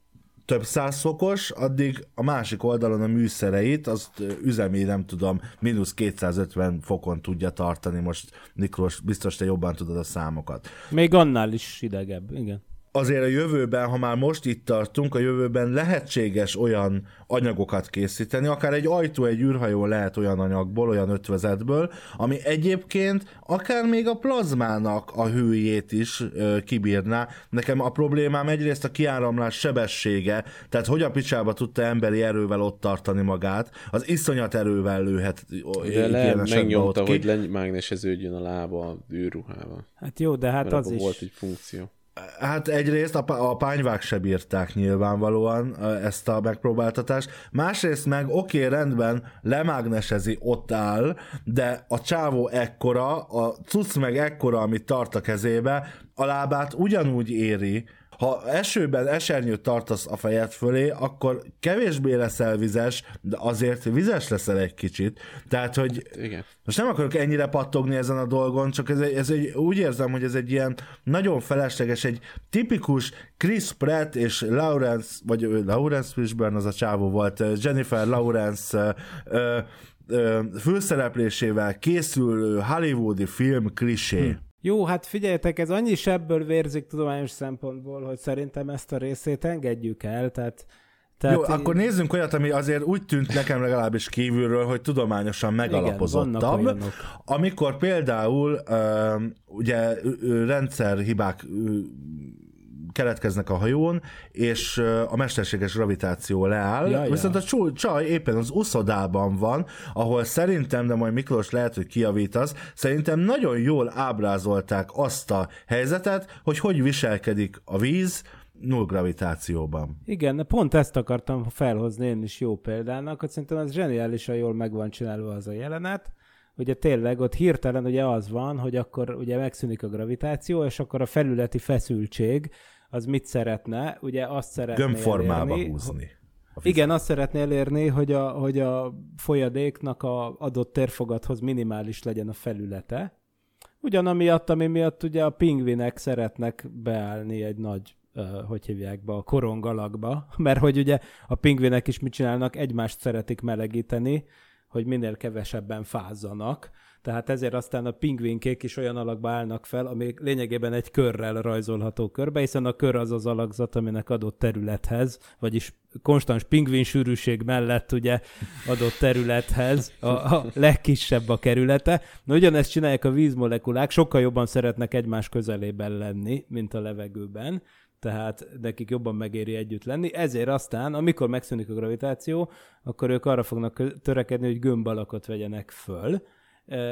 több száz fokos, addig a másik oldalon a műszereit, azt üzemi, nem tudom, mínusz 250 fokon tudja tartani. Most Miklós, biztos te jobban tudod a számokat. Még annál is idegebb, igen azért a jövőben, ha már most itt tartunk, a jövőben lehetséges olyan anyagokat készíteni, akár egy ajtó, egy űrhajó lehet olyan anyagból, olyan ötvezetből, ami egyébként akár még a plazmának a hőjét is ö, kibírná. Nekem a problémám egyrészt a kiáramlás sebessége, tehát hogy a picsába tudta emberi erővel ott tartani magát, az iszonyat erővel lőhet. De le, megnyomta, hogy lemágneseződjön a lába a űrruhával. Hát jó, de hát Mert az is. volt egy funkció Hát egyrészt a, a pányvák se bírták nyilvánvalóan ezt a megpróbáltatást, másrészt meg oké, okay, rendben, lemágnesezi, ott áll, de a csávó ekkora, a cucc meg ekkora, amit tart a kezébe, a lábát ugyanúgy éri, ha esőben esernyőt tartasz a fejed fölé, akkor kevésbé leszel vizes, de azért vizes leszel egy kicsit. Tehát, hogy Igen. most nem akarok ennyire pattogni ezen a dolgon, csak ez egy, ez egy, úgy érzem, hogy ez egy ilyen nagyon felesleges, egy tipikus Chris Pratt és Lawrence, vagy Lawrence Fishburne az a csávó volt, Jennifer Lawrence ö, ö, főszereplésével készülő hollywoodi film klisé. Hm. Jó, hát figyeljetek, ez annyi sebből vérzik tudományos szempontból, hogy szerintem ezt a részét engedjük el, tehát tehát Jó, én... akkor nézzünk olyat, ami azért úgy tűnt nekem legalábbis kívülről, hogy tudományosan megalapozottabb. Igen, amikor például ugye rendszerhibák keletkeznek a hajón, és a mesterséges gravitáció leáll, ja, viszont ja. a csaj éppen az uszodában van, ahol szerintem, de majd Miklós lehet, hogy kiavítasz, szerintem nagyon jól ábrázolták azt a helyzetet, hogy hogy viselkedik a víz, null gravitációban. Igen, pont ezt akartam felhozni én is jó példának, hogy szerintem ez zseniálisan jól meg van csinálva az a jelenet, ugye tényleg ott hirtelen ugye az van, hogy akkor ugye megszűnik a gravitáció, és akkor a felületi feszültség az mit szeretne? Ugye azt szeretné Gömbformába elérni, húzni. Igen, azt szeretné elérni, hogy a, hogy a folyadéknak a adott térfogathoz minimális legyen a felülete. Ugyanamiatt, ami miatt ugye a pingvinek szeretnek beállni egy nagy, hogy hívják be, a korongalakba, mert hogy ugye a pingvinek is mit csinálnak, egymást szeretik melegíteni, hogy minél kevesebben fázzanak, tehát ezért aztán a pingvinkék is olyan alakba állnak fel, ami lényegében egy körrel rajzolható körbe, hiszen a kör az az alakzat, aminek adott területhez, vagyis konstans pingvin sűrűség mellett ugye adott területhez a, a legkisebb a kerülete. Na ugyanezt csinálják a vízmolekulák, sokkal jobban szeretnek egymás közelében lenni, mint a levegőben tehát nekik jobban megéri együtt lenni. Ezért aztán, amikor megszűnik a gravitáció, akkor ők arra fognak törekedni, hogy gömb alakot vegyenek föl,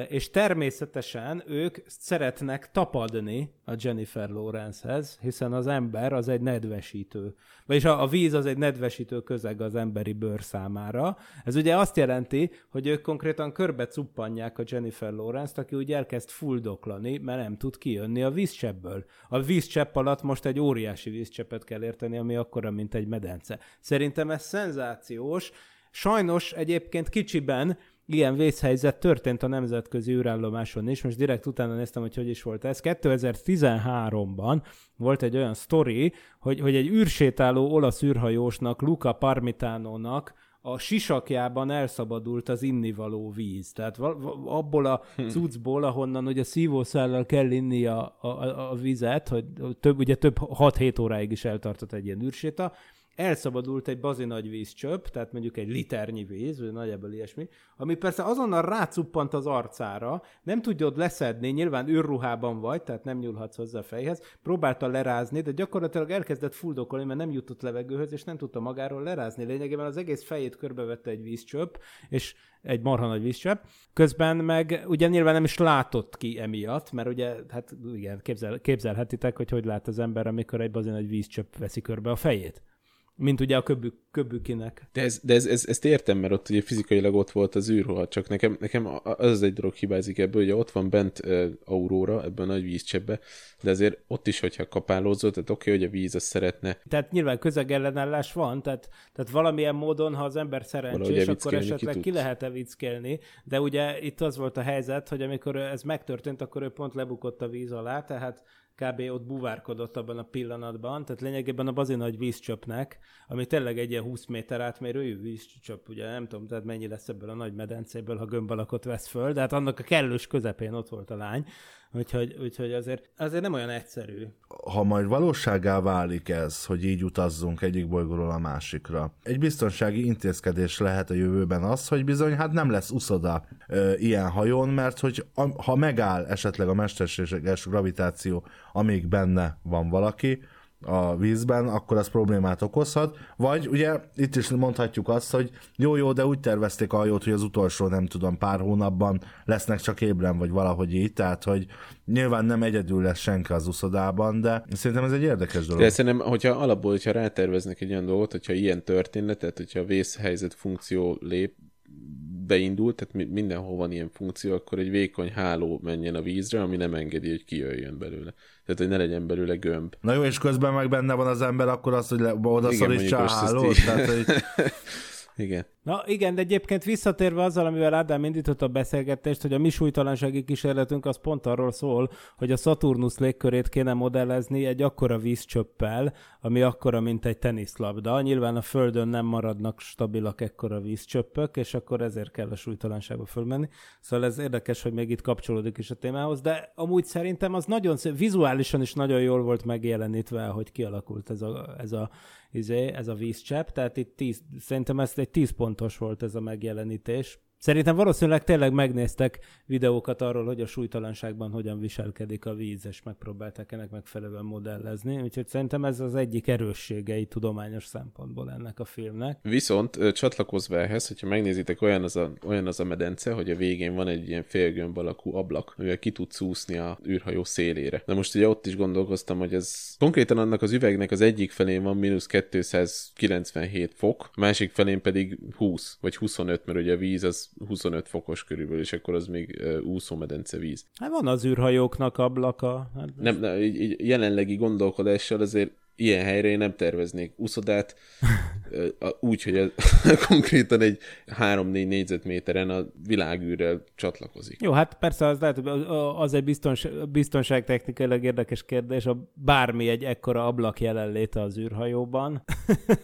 és természetesen ők szeretnek tapadni a Jennifer Lawrencehez, hiszen az ember az egy nedvesítő. Vagyis a, a víz az egy nedvesítő közeg az emberi bőr számára. Ez ugye azt jelenti, hogy ők konkrétan körbe cuppanják a Jennifer Lawrence-t, aki úgy elkezd fuldoklani, mert nem tud kijönni a vízcseppből. A vízcsepp alatt most egy óriási vízcseppet kell érteni, ami akkora, mint egy medence. Szerintem ez szenzációs. Sajnos egyébként kicsiben ilyen vészhelyzet történt a nemzetközi űrállomáson is, most direkt utána néztem, hogy hogy is volt ez. 2013-ban volt egy olyan sztori, hogy, hogy egy űrsétáló olasz űrhajósnak, Luca Parmitánónak a sisakjában elszabadult az innivaló víz. Tehát abból a hm. cuccból, ahonnan ugye szívószállal kell inni a, a, a vizet, hogy több, ugye több 6-7 óráig is eltartott egy ilyen űrséta, elszabadult egy bazi nagy vízcsöp, tehát mondjuk egy liternyi víz, vagy nagyjából ilyesmi, ami persze azonnal rácuppant az arcára, nem tudod leszedni, nyilván űrruhában vagy, tehát nem nyúlhatsz hozzá a fejhez, próbálta lerázni, de gyakorlatilag elkezdett fuldokolni, mert nem jutott levegőhöz, és nem tudta magáról lerázni. Lényegében az egész fejét körbevette egy vízcsöp, és egy marha nagy vízcsöp. Közben meg ugye nyilván nem is látott ki emiatt, mert ugye, hát igen, képzel, képzelhetitek, hogy hogy lát az ember, amikor egy bazi nagy vízcsöp veszi körbe a fejét mint ugye a köbük, köbükinek. De, ez, de ez, ez, ezt értem, mert ott ugye fizikailag ott volt az űrruha, csak nekem, nekem az az egy dolog hibázik ebből, hogy ott van bent uh, Aurora, ebben a nagy vízcsebbe, de azért ott is, hogyha kapálózott, tehát oké, okay, hogy a víz azt szeretne. Tehát nyilván közegellenállás van, tehát, tehát valamilyen módon, ha az ember szerencsés, akkor esetleg ki, ki lehet-e vicckelni, de ugye itt az volt a helyzet, hogy amikor ez megtörtént, akkor ő pont lebukott a víz alá, tehát kb. ott buvárkodott abban a pillanatban, tehát lényegében a bazi nagy vízcsöpnek, ami tényleg egy ilyen 20 méter átmérőjű vízcsöp, ugye nem tudom, tehát mennyi lesz ebből a nagy medencéből, ha gömbalakot vesz föl, de hát annak a kellős közepén ott volt a lány, Úgyhogy, úgyhogy azért, azért nem olyan egyszerű. Ha majd valóságá válik ez, hogy így utazzunk egyik bolygóról a másikra, egy biztonsági intézkedés lehet a jövőben az, hogy bizony hát nem lesz uszoda ö, ilyen hajón, mert hogy a, ha megáll esetleg a mesterséges gravitáció, amíg benne van valaki, a vízben, akkor az problémát okozhat. Vagy ugye itt is mondhatjuk azt, hogy jó-jó, de úgy tervezték a hajót, hogy az utolsó, nem tudom, pár hónapban lesznek csak ébren, vagy valahogy így, tehát hogy nyilván nem egyedül lesz senki az uszodában, de szerintem ez egy érdekes dolog. De szerintem, hogyha alapból, hogyha ráterveznek egy olyan dolgot, hogyha ilyen történet, tehát hogyha a vészhelyzet funkció lép, beindult, tehát mindenhol van ilyen funkció, akkor egy vékony háló menjen a vízre, ami nem engedi, hogy kijöjjön belőle. Tehát, hogy ne legyen belőle gömb. Na jó, és közben meg benne van az ember, akkor az, hogy oda szorítsa a hálót. Tehát, hogy... Igen. Na igen, de egyébként visszatérve azzal, amivel Ádám indított a beszélgetést, hogy a mi súlytalansági kísérletünk az pont arról szól, hogy a Saturnus légkörét kéne modellezni egy akkora vízcsöppel, ami akkora, mint egy teniszlabda. Nyilván a Földön nem maradnak stabilak ekkora vízcsöppök, és akkor ezért kell a súlytalanságba fölmenni. Szóval ez érdekes, hogy még itt kapcsolódik is a témához, de amúgy szerintem az nagyon szép, vizuálisan is nagyon jól volt megjelenítve, hogy kialakult ez a, ez a izé, ez a vízcsepp, tehát itt tíz, szerintem ez egy 10 pontos volt ez a megjelenítés. Szerintem valószínűleg tényleg megnéztek videókat arról, hogy a súlytalanságban hogyan viselkedik a víz, és megpróbálták ennek megfelelően modellezni, úgyhogy szerintem ez az egyik erősségei tudományos szempontból ennek a filmnek. Viszont csatlakozva ehhez, hogyha megnézitek, olyan az, a, olyan az a medence, hogy a végén van egy ilyen félgömb alakú ablak, amivel ki tudsz úszni a űrhajó szélére. Na most ugye ott is gondolkoztam, hogy ez konkrétan annak az üvegnek az egyik felén van mínusz 297 fok, a másik felén pedig 20 vagy 25, mert ugye a víz az 25 fokos körülbelül, és akkor az még úszómedence víz. Hát van az űrhajóknak ablaka. Hát nem, nem, így, így jelenlegi gondolkodással azért ilyen helyre én nem terveznék úszodát, úgy, hogy ez konkrétan egy 3-4 négyzetméteren a világűrrel csatlakozik. Jó, hát persze az lehet, az egy biztons, biztonságtechnikailag érdekes kérdés, a bármi egy ekkora ablak jelenléte az űrhajóban.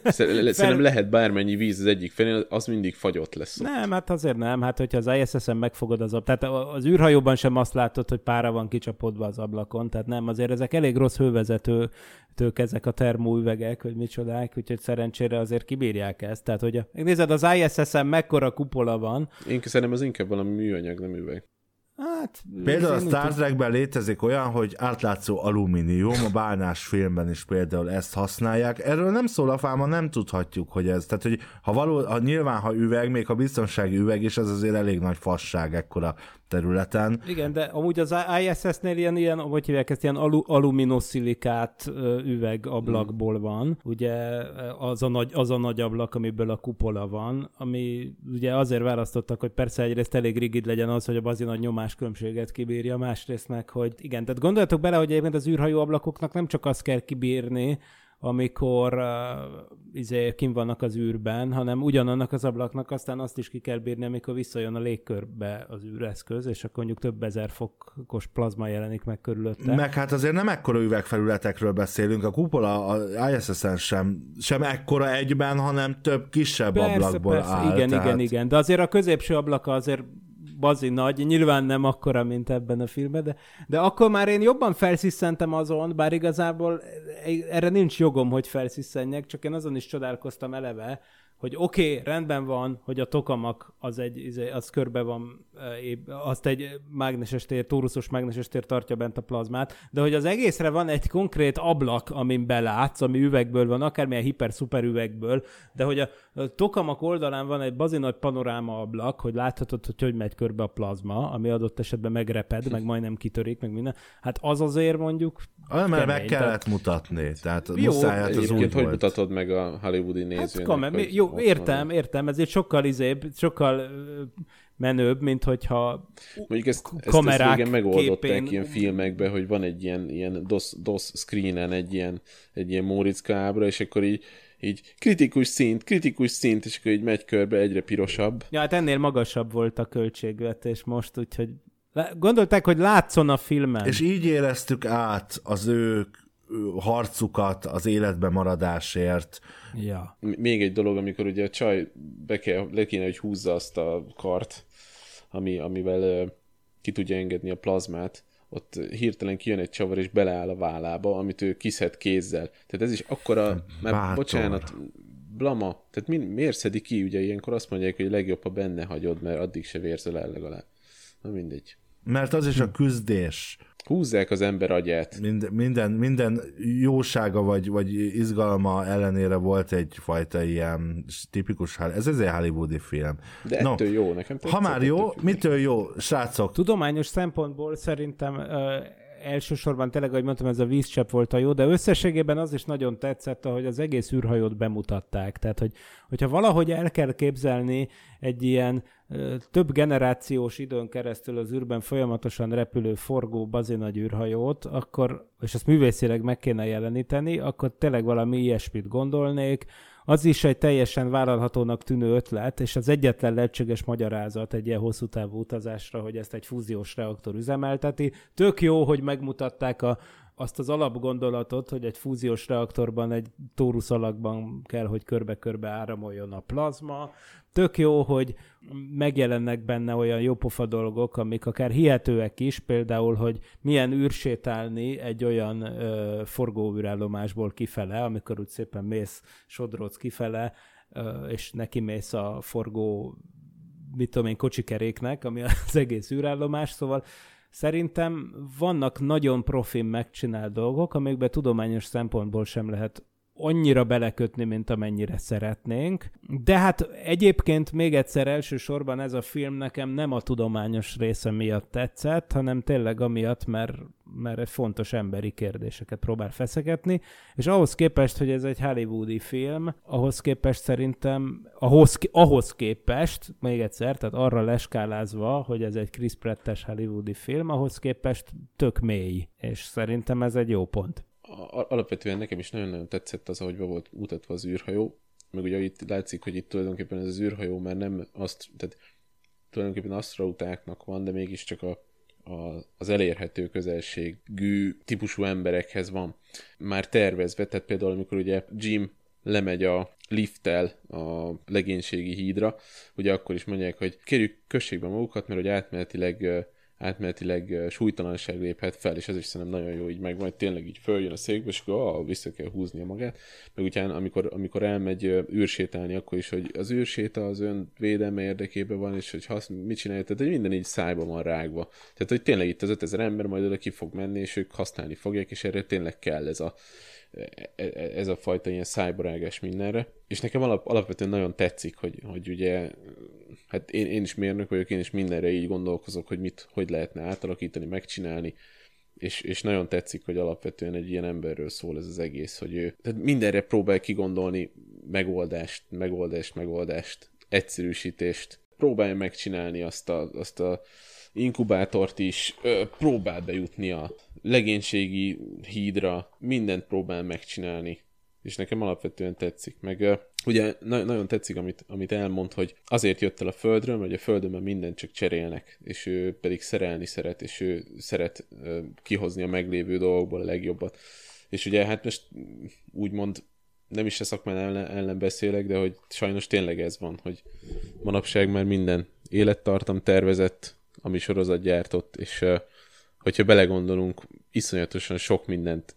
Szerintem lehet bármennyi víz az egyik felén, az mindig fagyott lesz. Ott. Nem, hát azért nem, hát hogyha az ISS-en megfogod az ablak, tehát az űrhajóban sem azt látod, hogy pára van kicsapodva az ablakon, tehát nem, azért ezek elég rossz hővezető ezek a termóüvegek, hogy micsodák, úgyhogy szerencsére azért kibírják ezt. Tehát, hogy a, nézed, az ISS-en mekkora kupola van. Én szerintem az inkább valami műanyag, nem üveg. Hát, például a Star Trekben létezik olyan, hogy átlátszó alumínium, a bálnás filmben is például ezt használják. Erről nem szól a fáma, nem tudhatjuk, hogy ez. Tehát, hogy ha való, ha nyilván, ha üveg, még a biztonsági üveg is, az azért elég nagy fasság ekkora területen. Igen, de amúgy az ISS-nél ilyen, ilyen hogy hívják ezt, ilyen alu, aluminoszilikát üvegablakból van, ugye az a, nagy, az a nagy ablak, amiből a kupola van, ami ugye azért választottak, hogy persze egyrészt elég rigid legyen az, hogy a bazi nagy nyomás különbséget kibírja, másrészt meg, hogy igen, tehát gondoljatok bele, hogy egyébként az űrhajó ablakoknak nem csak azt kell kibírni, amikor uh, izé, kim vannak az űrben, hanem ugyanannak az ablaknak aztán azt is ki kell bírni, amikor visszajön a légkörbe az űreszköz, és akkor mondjuk több ezer fokos plazma jelenik meg körülötte. Meg hát azért nem ekkora üvegfelületekről beszélünk, a kupola a ISS-en sem, sem ekkora egyben, hanem több kisebb persze, ablakból persze. áll. Igen, tehát... igen, igen, de azért a középső ablaka azért bazi nagy, nyilván nem akkora, mint ebben a filmben, de, de akkor már én jobban felsziszentem azon, bár igazából erre nincs jogom, hogy felsziszenjek, csak én azon is csodálkoztam eleve, hogy oké, okay, rendben van, hogy a tokamak az egy, izé, az körbe van, azt egy mágneses tér, tóruszos mágneses tér tartja bent a plazmát, de hogy az egészre van egy konkrét ablak, amin belátsz, ami üvegből van, akármilyen hiper-szuper üvegből, de hogy a, a tokamak oldalán van egy bazi nagy panoráma ablak, hogy láthatod, hogy hogy megy körbe a plazma, ami adott esetben megreped, meg majdnem kitörik, meg minden. Hát az azért mondjuk Ah, mert meg kellett tehát... mutatni, tehát Jó, muszáj, hát az úgy hogy volt. mutatod meg a hollywoodi nézőnek? Hát, kamer, hogy jó, értem, értem, ez egy sokkal izébb, sokkal menőbb, mint hogyha Mondjuk ezt, kamerák ezt, ezt megoldották képén... ilyen filmekben, hogy van egy ilyen, ilyen DOS, DOS screenen egy ilyen, egy ilyen Móriczka ábra, és akkor így így kritikus szint, kritikus szint, és akkor így megy körbe egyre pirosabb. Ja, hát ennél magasabb volt a költségvetés most, úgyhogy Gondolták, hogy látszon a filmen. És így éreztük át az ő harcukat az életbe maradásért. Ja. Még egy dolog, amikor ugye a csaj be kell, le kéne, hogy húzza azt a kart, ami, amivel ki tudja engedni a plazmát, ott hirtelen kijön egy csavar, és beleáll a vállába, amit ő kiszed kézzel. Tehát ez is akkora, már bocsánat, blama, tehát mi, miért szedi ki, ugye ilyenkor azt mondják, hogy legjobb, ha benne hagyod, mert addig se vérzel el legalább. Na mindegy. Mert az is a küzdés. Húzzák az ember agyát. Minden, minden, minden jósága vagy, vagy izgalma ellenére volt egyfajta ilyen tipikus, ez egy hollywoodi film. De No, ettől jó, nekem Ha már jó, mitől jó, srácok? Tudományos szempontból szerintem elsősorban tényleg, ahogy mondtam, ez a vízcsepp volt a jó, de összességében az is nagyon tetszett, hogy az egész űrhajót bemutatták. Tehát, hogy, hogyha valahogy el kell képzelni egy ilyen több generációs időn keresztül az űrben folyamatosan repülő forgó bazinagy űrhajót, akkor, és azt művészileg meg kéne jeleníteni, akkor tényleg valami ilyesmit gondolnék, az is egy teljesen vállalhatónak tűnő ötlet, és az egyetlen lehetséges magyarázat egy ilyen hosszú távú utazásra, hogy ezt egy fúziós reaktor üzemelteti. Tök jó, hogy megmutatták a, azt az alapgondolatot, hogy egy fúziós reaktorban egy tórusz alakban kell, hogy körbe-körbe áramoljon a plazma. Tök jó, hogy megjelennek benne olyan jópofa dolgok, amik akár hihetőek is, például, hogy milyen űrsétálni egy olyan ö, forgóűrállomásból kifele, amikor úgy szépen mész, sodródsz kifele, ö, és neki mész a forgó mit tudom én, kocsikeréknek, ami az egész űrállomás, szóval szerintem vannak nagyon profin megcsinált dolgok, amikbe tudományos szempontból sem lehet annyira belekötni, mint amennyire szeretnénk. De hát egyébként még egyszer elsősorban ez a film nekem nem a tudományos része miatt tetszett, hanem tényleg amiatt, mert, mert fontos emberi kérdéseket próbál feszegetni, és ahhoz képest, hogy ez egy hollywoodi film, ahhoz képest szerintem, ahhoz, ahhoz képest, még egyszer, tehát arra leskálázva, hogy ez egy Chris Pratt-es hollywoodi film, ahhoz képest tök mély, és szerintem ez egy jó pont. Alapvetően nekem is nagyon-nagyon tetszett az, ahogy be volt mutatva az űrhajó, meg ugye itt látszik, hogy itt tulajdonképpen ez az űrhajó már nem azt, tehát tulajdonképpen asztrautáknak van, de mégiscsak a, a, az elérhető közelségű típusú emberekhez van már tervezve, tehát például amikor ugye Jim lemegy a lifttel a legénységi hídra, ugye akkor is mondják, hogy kérjük kössék be magukat, mert hogy átmenetileg átmenetileg súlytalanság léphet fel, és ez is szerintem nagyon jó így meg, majd tényleg így följön a székbe, és akkor ah, vissza kell húznia magát. Meg utána, amikor, amikor elmegy űrsétálni, akkor is, hogy az űrséta az ön védelme érdekében van, és hogy hasz, mit csinálja, tehát hogy minden így szájba van rágva. Tehát, hogy tényleg itt az 5000 ember majd oda ki fog menni, és ők használni fogják, és erre tényleg kell ez a, e- e- ez a fajta ilyen szájbarágás mindenre. És nekem alap, alapvetően nagyon tetszik, hogy, hogy ugye, hát én, én is mérnök vagyok, én is mindenre így gondolkozok, hogy mit, hogy lehetne átalakítani, megcsinálni, és, és nagyon tetszik, hogy alapvetően egy ilyen emberről szól ez az egész, hogy ő tehát mindenre próbál kigondolni megoldást, megoldást, megoldást, egyszerűsítést, próbálja megcsinálni azt a, azt a inkubátort is, ö, próbál bejutni a legénységi hídra, mindent próbál megcsinálni, és nekem alapvetően tetszik. Meg ugye na- nagyon tetszik, amit, amit elmond, hogy azért jött el a Földről, mert a Földön már mindent csak cserélnek, és ő pedig szerelni szeret, és ő szeret kihozni a meglévő dolgokból a legjobbat. És ugye hát most úgymond nem is a szakmán ellen, ellen beszélek, de hogy sajnos tényleg ez van, hogy manapság már minden élettartam tervezett, ami sorozat gyártott, és hogyha belegondolunk, iszonyatosan sok mindent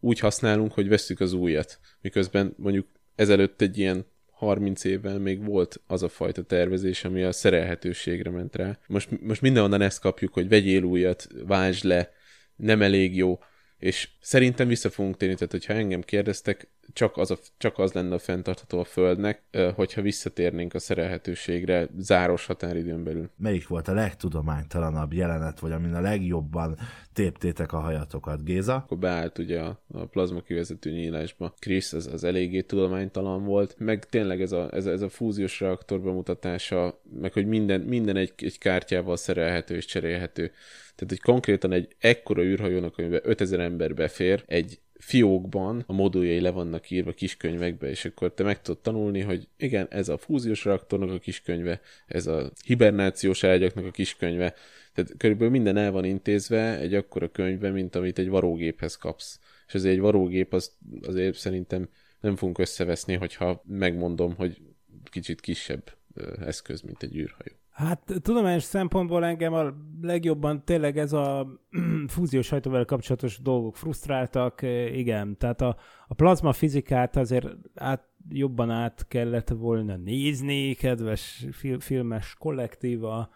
úgy használunk, hogy vesszük az újat. Miközben mondjuk ezelőtt egy ilyen 30 évvel még volt az a fajta tervezés, ami a szerelhetőségre ment rá. Most, most mindenhonnan ezt kapjuk, hogy vegyél újat, váltsd le, nem elég jó, és szerintem vissza fogunk térni, tehát hogyha engem kérdeztek, csak az, a, csak az lenne a fenntartható a Földnek, hogyha visszatérnénk a szerelhetőségre záros határidőn belül. Melyik volt a legtudománytalanabb jelenet, vagy amin a legjobban téptétek a hajatokat, Géza? Akkor beállt ugye a, a plazma kivezető nyílásba. Chris az, az eléggé tudománytalan volt, meg tényleg ez a, ez, a- ez a fúziós reaktor bemutatása, meg hogy minden, minden egy, egy kártyával szerelhető és cserélhető. Tehát, hogy konkrétan egy ekkora űrhajónak, amiben 5000 ember befér, egy fiókban a moduljai le vannak írva kiskönyvekbe, és akkor te meg tudod tanulni, hogy igen, ez a fúziós reaktornak a kiskönyve, ez a hibernációs ágyaknak a kiskönyve, tehát körülbelül minden el van intézve egy akkora könyvbe, mint amit egy varógéphez kapsz. És azért egy varógép az, azért szerintem nem fogunk összeveszni, hogyha megmondom, hogy kicsit kisebb eszköz, mint egy űrhajó. Hát tudományos szempontból engem a legjobban tényleg ez a fúziós hajtóval kapcsolatos dolgok frusztráltak, eh, igen. Tehát a, a plazma fizikát azért át, jobban át kellett volna nézni, kedves fil, filmes kollektíva,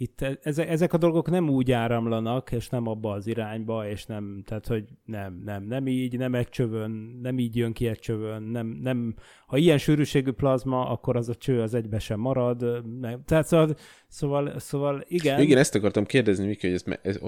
itt ezek, ezek a dolgok nem úgy áramlanak, és nem abba az irányba, és nem, tehát hogy nem, nem, nem így, nem egy csövön, nem így jön ki egy csövön, nem, nem, ha ilyen sűrűségű plazma, akkor az a cső az egybe sem marad, nem, tehát szóval, szóval, szóval igen. Igen, ezt akartam kérdezni, Miki, hogy ez, ez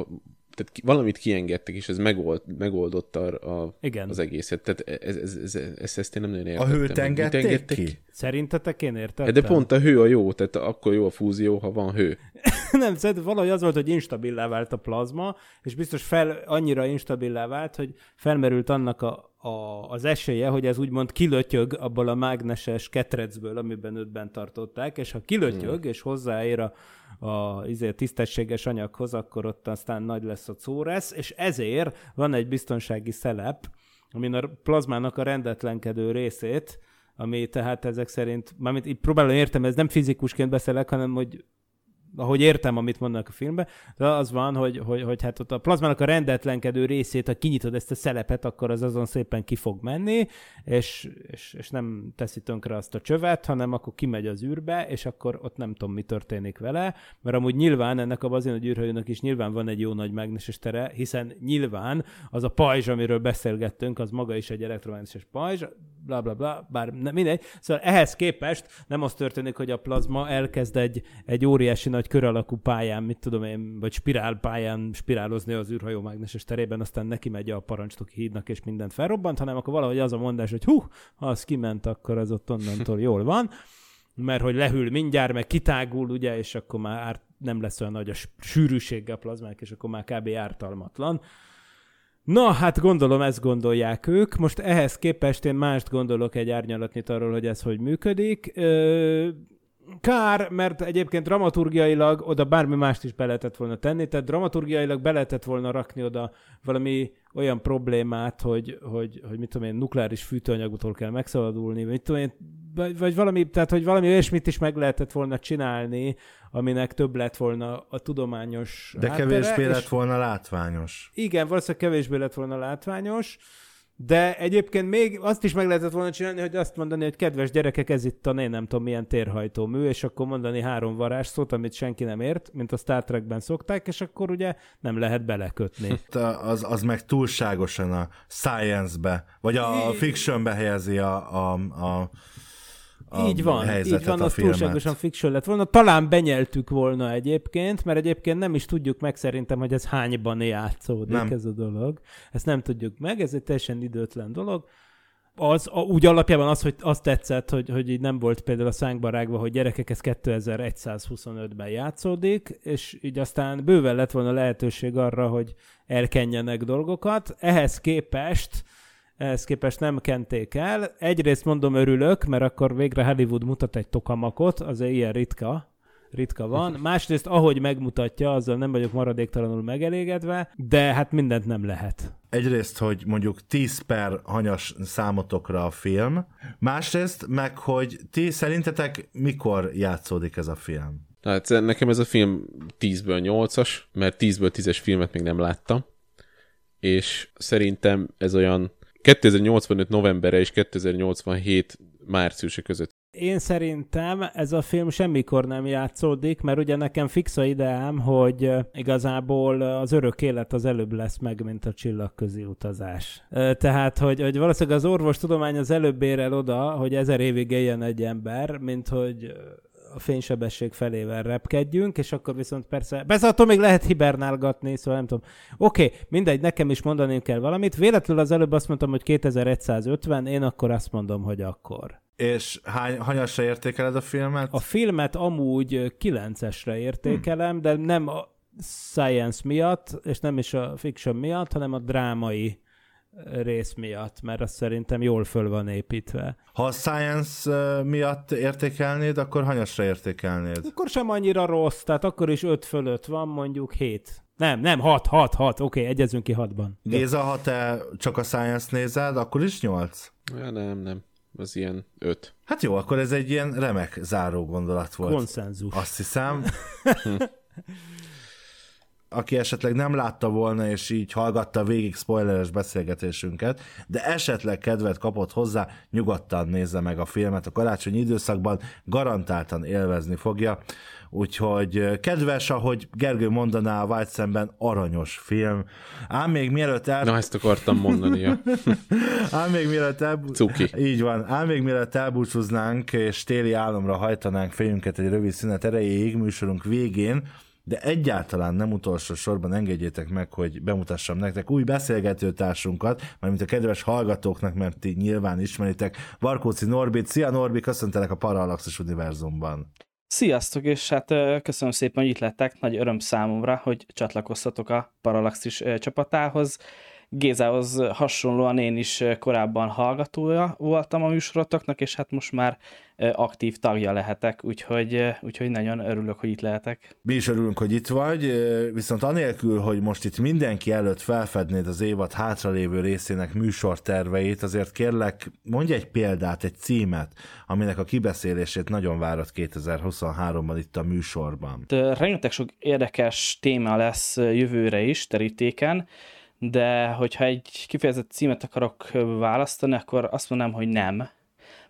tehát valamit kiengedtek, és ez megold, megoldotta a, a, Igen. az egészet. Tehát ez, ez, ez, ez, ezt én nem nagyon értettem. A hőt engedték, engedték ki? Szerintetek én értettem? De pont a hő a jó, tehát akkor jó a fúzió, ha van hő. nem, szerintem valahogy az volt, hogy instabilá vált a plazma, és biztos fel, annyira instabilá vált, hogy felmerült annak a, a, az esélye, hogy ez úgymond kilötyög abból a mágneses ketrecből, amiben őt bent tartották, és ha kilötyög, hmm. és hozzáér a, a izé, tisztességes anyaghoz, akkor ott aztán nagy lesz a córesz, és ezért van egy biztonsági szelep, amin a plazmának a rendetlenkedő részét, ami tehát ezek szerint, mármint így próbálom értem, ez nem fizikusként beszélek, hanem hogy ahogy értem, amit mondanak a filmben, de az van, hogy, hogy, hogy hát ott a plazmának a rendetlenkedő részét, ha kinyitod ezt a szelepet, akkor az azon szépen ki fog menni, és, és, és nem teszi tönkre azt a csövet, hanem akkor kimegy az űrbe, és akkor ott nem tudom, mi történik vele, mert amúgy nyilván ennek a bazin űrhajónak is nyilván van egy jó nagy mágneses tere, hiszen nyilván az a pajzs, amiről beszélgettünk, az maga is egy elektromágneses pajzs, bla bla bla, bár nem, mindegy. Szóval ehhez képest nem az történik, hogy a plazma elkezd egy, egy óriási nagy kör alakú pályán, mit tudom én, vagy spirál pályán spirálozni az űrhajó mágneses terében, aztán neki megy a parancsnoki hídnak, és mindent felrobbant, hanem akkor valahogy az a mondás, hogy hú, ha az kiment, akkor az ott onnantól jól van mert hogy lehűl mindjárt, meg kitágul, ugye, és akkor már árt, nem lesz olyan nagy a sűrűséggel plazmák, és akkor már kb. ártalmatlan. Na, hát gondolom ezt gondolják ők. Most ehhez képest én mást gondolok egy árnyalatnyit arról, hogy ez hogy működik. Ö, kár, mert egyébként dramaturgiailag oda bármi mást is be lehetett volna tenni, tehát dramaturgiailag be lehetett volna rakni oda valami olyan problémát, hogy, hogy, hogy mit tudom én, nukleáris fűtőanyagutól kell megszabadulni, vagy mit tudom én, vagy, vagy valami, tehát hogy valami olyasmit is meg lehetett volna csinálni, aminek több lett volna a tudományos De háttere, kevésbé lett volna látványos. Igen, valószínűleg kevésbé lett volna látványos, de egyébként még azt is meg lehetett volna csinálni, hogy azt mondani, hogy kedves gyerekek, ez itt a én nem tudom milyen térhajtómű, és akkor mondani három varázsszót, amit senki nem ért, mint a Star Trekben szokták, és akkor ugye nem lehet belekötni. Az, az meg túlságosan a science-be, vagy a fictionbe helyezi a, a, a a így van, így van, az túlságosan fiction lett volna. Talán benyeltük volna egyébként, mert egyébként nem is tudjuk meg szerintem, hogy ez hányban játszódik nem. ez a dolog. Ezt nem tudjuk meg, ez egy teljesen időtlen dolog. Az, a, úgy alapjában az, hogy azt tetszett, hogy, hogy így nem volt például a szánkba rágva, hogy gyerekek, ez 2125-ben játszódik, és így aztán bőven lett volna lehetőség arra, hogy elkenjenek dolgokat. Ehhez képest ehhez képest nem kenték el. Egyrészt mondom örülök, mert akkor végre Hollywood mutat egy tokamakot, az ilyen ritka, ritka van. Másrészt, ahogy megmutatja, azzal nem vagyok maradéktalanul megelégedve, de hát mindent nem lehet. Egyrészt, hogy mondjuk 10 per hanyas számotokra a film, másrészt meg, hogy ti szerintetek mikor játszódik ez a film? Hát nekem ez a film 10-ből 8-as, mert 10-ből 10-es filmet még nem láttam, és szerintem ez olyan 2085 novembere és 2087 márciusa között. Én szerintem ez a film semmikor nem játszódik, mert ugye nekem fix a ideám, hogy igazából az örök élet az előbb lesz meg, mint a csillagközi utazás. Tehát, hogy, hogy valószínűleg az orvostudomány az előbb ér el oda, hogy ezer évig éljen egy ember, mint hogy a fénysebesség felével repkedjünk, és akkor viszont persze, persze attól még lehet hibernálgatni, szóval nem tudom. Oké, okay, mindegy, nekem is mondani kell valamit. Véletlenül az előbb azt mondtam, hogy 2150, én akkor azt mondom, hogy akkor. És hány, hanyasra értékeled a filmet? A filmet amúgy 9-esre értékelem, hmm. de nem a science miatt, és nem is a fiction miatt, hanem a drámai rész miatt, mert az szerintem jól föl van építve. Ha a science miatt értékelnéd, akkor hanyasra értékelnéd? Akkor sem annyira rossz, tehát akkor is 5 fölött van, mondjuk 7. Nem, nem, 6, 6, 6, oké, okay, egyezünk ki 6-ban. Géza, ha te csak a science nézed, akkor is 8? Ja, nem, nem. Az ilyen 5. Hát jó, akkor ez egy ilyen remek záró gondolat volt. Konszenzus. Azt hiszem. aki esetleg nem látta volna, és így hallgatta végig spoileres beszélgetésünket, de esetleg kedvet kapott hozzá, nyugodtan nézze meg a filmet a karácsonyi időszakban, garantáltan élvezni fogja. úgyhogy kedves, ahogy Gergő mondaná, a White szemben aranyos film. Ám még mielőtt el... Na, ezt akartam mondani. Ja. ám még mielőtt el... Cuki. Így van. Ám még mielőtt elbúcsúznánk, és téli álomra hajtanánk fejünket egy rövid szünet erejéig műsorunk végén, de egyáltalán nem utolsó sorban engedjétek meg, hogy bemutassam nektek új beszélgetőtársunkat, mármint a kedves hallgatóknak, mert ti nyilván ismeritek, Barkóci Norbit. Szia Norbi, köszöntelek a Parallaxis univerzumban. Sziasztok, és hát köszönöm szépen, hogy itt lettek. Nagy öröm számomra, hogy csatlakoztatok a Parallaxis csapatához. Gézához hasonlóan én is korábban hallgatója voltam a műsorotoknak, és hát most már aktív tagja lehetek, úgyhogy, úgyhogy nagyon örülök, hogy itt lehetek. Mi is örülünk, hogy itt vagy, viszont anélkül, hogy most itt mindenki előtt felfednéd az évad hátralévő részének műsorterveit, azért kérlek, mondj egy példát, egy címet, aminek a kibeszélését nagyon várat 2023-ban itt a műsorban. Rengeteg sok érdekes téma lesz jövőre is terítéken, de hogyha egy kifejezett címet akarok választani, akkor azt mondanám, hogy nem.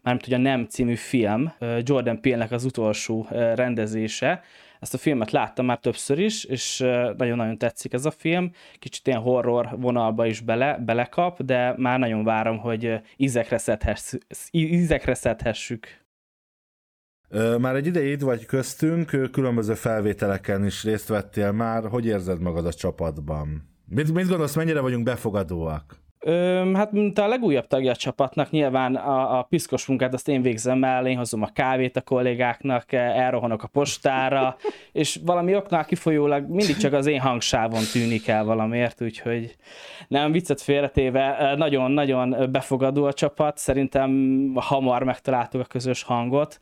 Mármint ugye a Nem című film, Jordan Peele-nek az utolsó rendezése, ezt a filmet láttam már többször is, és nagyon-nagyon tetszik ez a film. Kicsit ilyen horror vonalba is bele, belekap, de már nagyon várom, hogy ízekre, szedhess, ízekre szedhessük. Már egy ideig vagy köztünk, különböző felvételeken is részt vettél már. Hogy érzed magad a csapatban? Mit, mit gondolsz, mennyire vagyunk befogadóak? Hát mint a legújabb tagja a csapatnak, nyilván a, a piszkos munkát azt én végzem el, én hozom a kávét a kollégáknak, elrohanok a postára, és valami oknál kifolyólag mindig csak az én hangsávon tűnik el valamiért, úgyhogy nem viccet félretéve, nagyon-nagyon befogadó a csapat, szerintem hamar megtaláltuk a közös hangot,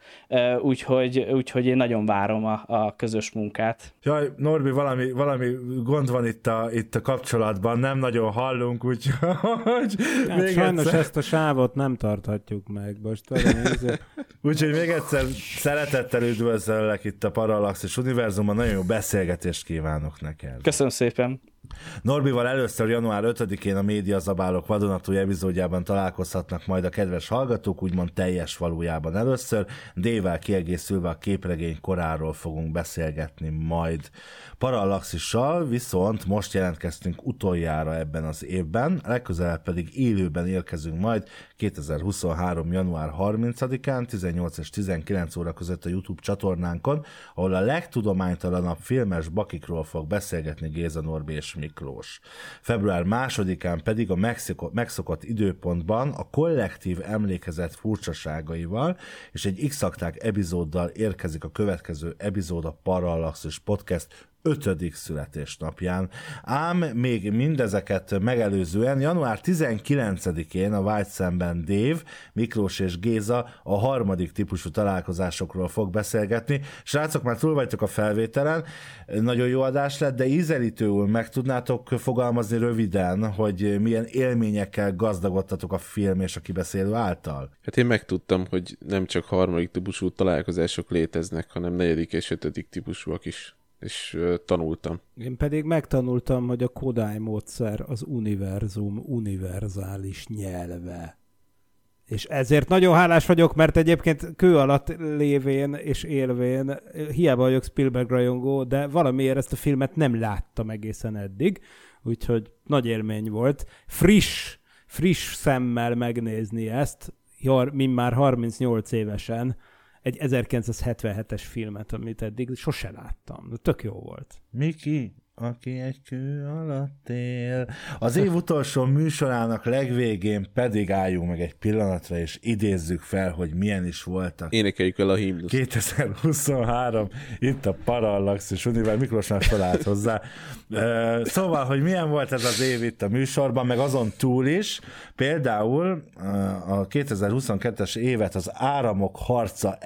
úgyhogy, úgyhogy én nagyon várom a, a közös munkát. Jaj, Norbi, valami, valami gond van itt a, itt a kapcsolatban, nem nagyon hallunk, úgyhogy hogy hát még sajnos egyszer... ezt a sávot nem tarthatjuk meg most. Úgyhogy még egyszer szeretettel üdvözöllek itt a Parallaxis Univerzumban, nagyon jó beszélgetést kívánok neked. Köszönöm szépen. Norbival először január 5-én a Média Zabálok vadonatúj epizódjában találkozhatnak majd a kedves hallgatók, úgymond teljes valójában először. Dével kiegészülve a képregény koráról fogunk beszélgetni majd. Parallaxissal viszont most jelentkeztünk utoljára ebben az évben, legközelebb pedig élőben érkezünk majd 2023. január 30-án 18 és 19 óra között a YouTube csatornánkon, ahol a legtudománytalanabb filmes bakikról fog beszélgetni Géza Norbi és Miklós. Február 2-án pedig a Mexiko, megszokott időpontban a kollektív emlékezet furcsaságaival és egy x epizóddal érkezik a következő epizód a Parallaxis Podcast ötödik születésnapján. Ám még mindezeket megelőzően január 19-én a White szemben Dév, Miklós és Géza a harmadik típusú találkozásokról fog beszélgetni. Srácok, már túl vagytok a felvételen, nagyon jó adás lett, de ízelítőül meg tudnátok fogalmazni röviden, hogy milyen élményekkel gazdagodtatok a film és a kibeszélő által? Hát én megtudtam, hogy nem csak harmadik típusú találkozások léteznek, hanem negyedik és ötödik típusúak is és tanultam. Én pedig megtanultam, hogy a Kodály módszer az univerzum univerzális nyelve. És ezért nagyon hálás vagyok, mert egyébként kő alatt lévén és élvén, hiába vagyok Spielberg rajongó, de valamiért ezt a filmet nem láttam egészen eddig, úgyhogy nagy élmény volt. Friss, friss szemmel megnézni ezt, mint már 38 évesen, egy 1977-es filmet, amit eddig sose láttam. Tök jó volt. Miki, aki egy kő alatt él. Az év utolsó műsorának legvégén pedig álljunk meg egy pillanatra, és idézzük fel, hogy milyen is voltak. Énekeljük el a himnusz. 2023, itt a Parallax, és Univer Miklós már felállt hozzá. Szóval, hogy milyen volt ez az év itt a műsorban, meg azon túl is, például a 2022-es évet az Áramok harca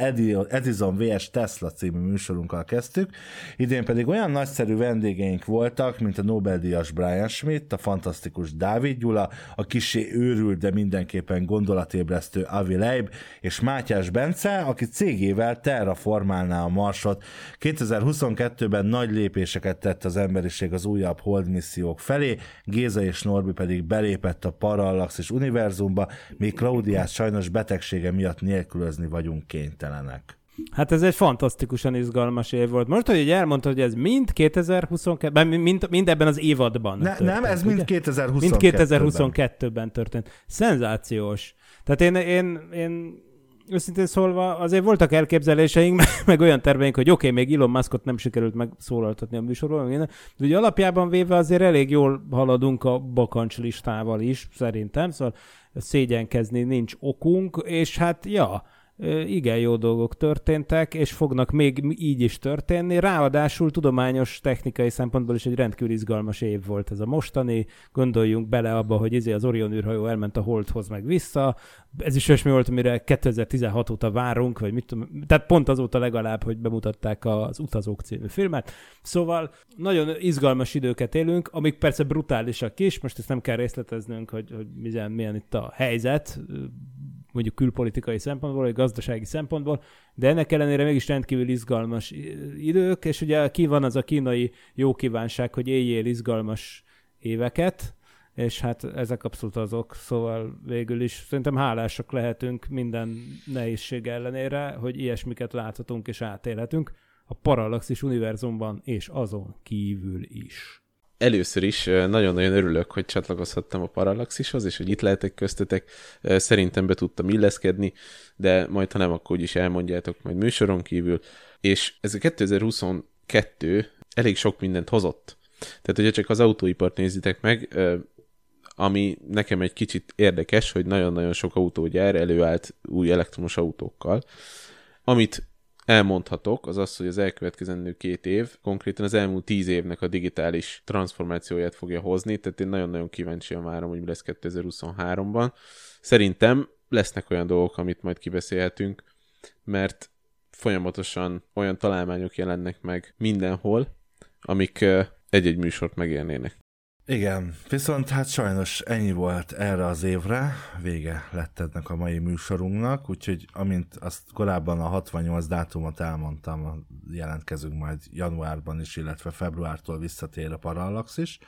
Edison vs. Tesla című műsorunkkal kezdtük, idén pedig olyan nagyszerű vendégeink vendégeink voltak, mint a Nobel-díjas Brian Schmidt, a fantasztikus Dávid Gyula, a kisé őrült, de mindenképpen gondolatébresztő Avi Leib, és Mátyás Bence, aki cégével terraformálná a Marsot. 2022-ben nagy lépéseket tett az emberiség az újabb hold felé, Géza és Norbi pedig belépett a Parallax és univerzumba, míg Klaudiát sajnos betegsége miatt nélkülözni vagyunk kénytelenek. Hát ez egy fantasztikusan izgalmas év volt. Most, hogy így elmondtad, hogy ez mind 2022-ben, mind, mind ebben az évadban ne, történt, Nem, ez ugye? mind 2022-ben. Mind 2022-ben történt. Szenzációs. Tehát én, én, én őszintén szólva azért voltak elképzeléseink, meg, meg olyan terveink, hogy oké, okay, még Elon Muskot nem sikerült megszólaltatni a műsorról, de ugye alapjában véve azért elég jól haladunk a bakancs listával is, szerintem, szóval szégyenkezni nincs okunk, és hát ja, igen jó dolgok történtek, és fognak még így is történni. Ráadásul tudományos, technikai szempontból is egy rendkívül izgalmas év volt ez a mostani. Gondoljunk bele abba, hogy izé az Orion űrhajó elment a Holdhoz meg vissza. Ez is olyasmi volt, amire 2016 óta várunk, vagy mit tudom, tehát pont azóta legalább, hogy bemutatták az Utazók című filmet. Szóval nagyon izgalmas időket élünk, amik persze brutálisak is, most ezt nem kell részleteznünk, hogy, hogy milyen, milyen itt a helyzet, mondjuk külpolitikai szempontból, vagy gazdasági szempontból, de ennek ellenére mégis rendkívül izgalmas idők, és ugye ki van az a kínai jó hogy éljél izgalmas éveket, és hát ezek abszolút azok, szóval végül is szerintem hálásak lehetünk minden nehézség ellenére, hogy ilyesmiket láthatunk és átélhetünk a Parallaxis univerzumban, és azon kívül is először is nagyon-nagyon örülök, hogy csatlakozhattam a Parallaxishoz, és hogy itt lehetek köztetek. Szerintem be tudtam illeszkedni, de majd ha nem, akkor úgyis elmondjátok majd műsoron kívül. És ez a 2022 elég sok mindent hozott. Tehát, hogyha csak az autóipart nézitek meg, ami nekem egy kicsit érdekes, hogy nagyon-nagyon sok autógyár előállt új elektromos autókkal, amit elmondhatok, az az, hogy az elkövetkezendő két év konkrétan az elmúlt tíz évnek a digitális transformációját fogja hozni, tehát én nagyon-nagyon kíváncsian várom, hogy mi lesz 2023-ban. Szerintem lesznek olyan dolgok, amit majd kibeszélhetünk, mert folyamatosan olyan találmányok jelennek meg mindenhol, amik egy-egy műsort megérnének. Igen, viszont hát sajnos ennyi volt erre az évre, vége lett ennek a mai műsorunknak, úgyhogy amint azt korábban a 68 dátumot elmondtam, jelentkezünk majd januárban is, illetve februártól visszatér a Parallax is,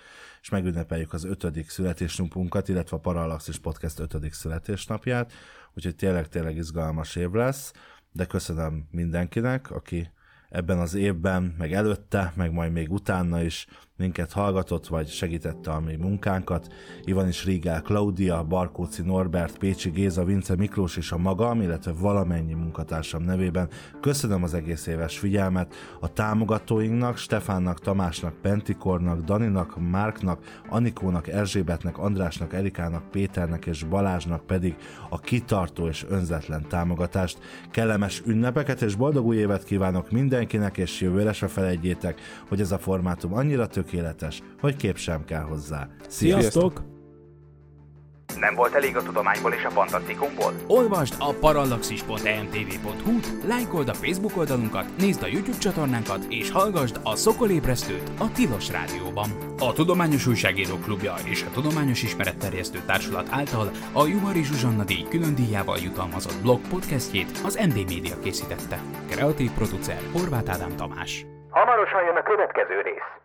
és megünnepeljük az ötödik születésnapunkat, illetve a Parallaxis Podcast ötödik születésnapját, úgyhogy tényleg-tényleg izgalmas év lesz, de köszönöm mindenkinek, aki ebben az évben, meg előtte, meg majd még utána is minket hallgatott, vagy segítette a mi munkánkat. Ivan is Rigel, Claudia, Barkóci Norbert, Pécsi Géza, Vince Miklós és a magam, illetve valamennyi munkatársam nevében köszönöm az egész éves figyelmet a támogatóinknak, Stefánnak, Tamásnak, Pentikornak, Daninak, Márknak, Anikónak, Erzsébetnek, Andrásnak, Erikának, Péternek és Balázsnak pedig a kitartó és önzetlen támogatást. Kellemes ünnepeket és boldog új évet kívánok mindenkinek, és jövőre se felejtjétek, hogy ez a formátum annyira tök tökéletes, hogy kép sem kell hozzá. Sziasztok! Nem volt elég a tudományból és a fantasztikumból? Olvasd a parallaxis.emtv.hu, lájkold a Facebook oldalunkat, nézd a YouTube csatornánkat, és hallgassd a Szokolébresztőt a Tilos Rádióban. A Tudományos Újságírók Klubja és a Tudományos Ismeretterjesztő Társulat által a Juhari Zsuzsanna díj külön díjával jutalmazott blog podcastjét az MD Media készítette. Kreatív producer Horváth Ádám Tamás. Hamarosan jön a következő rész.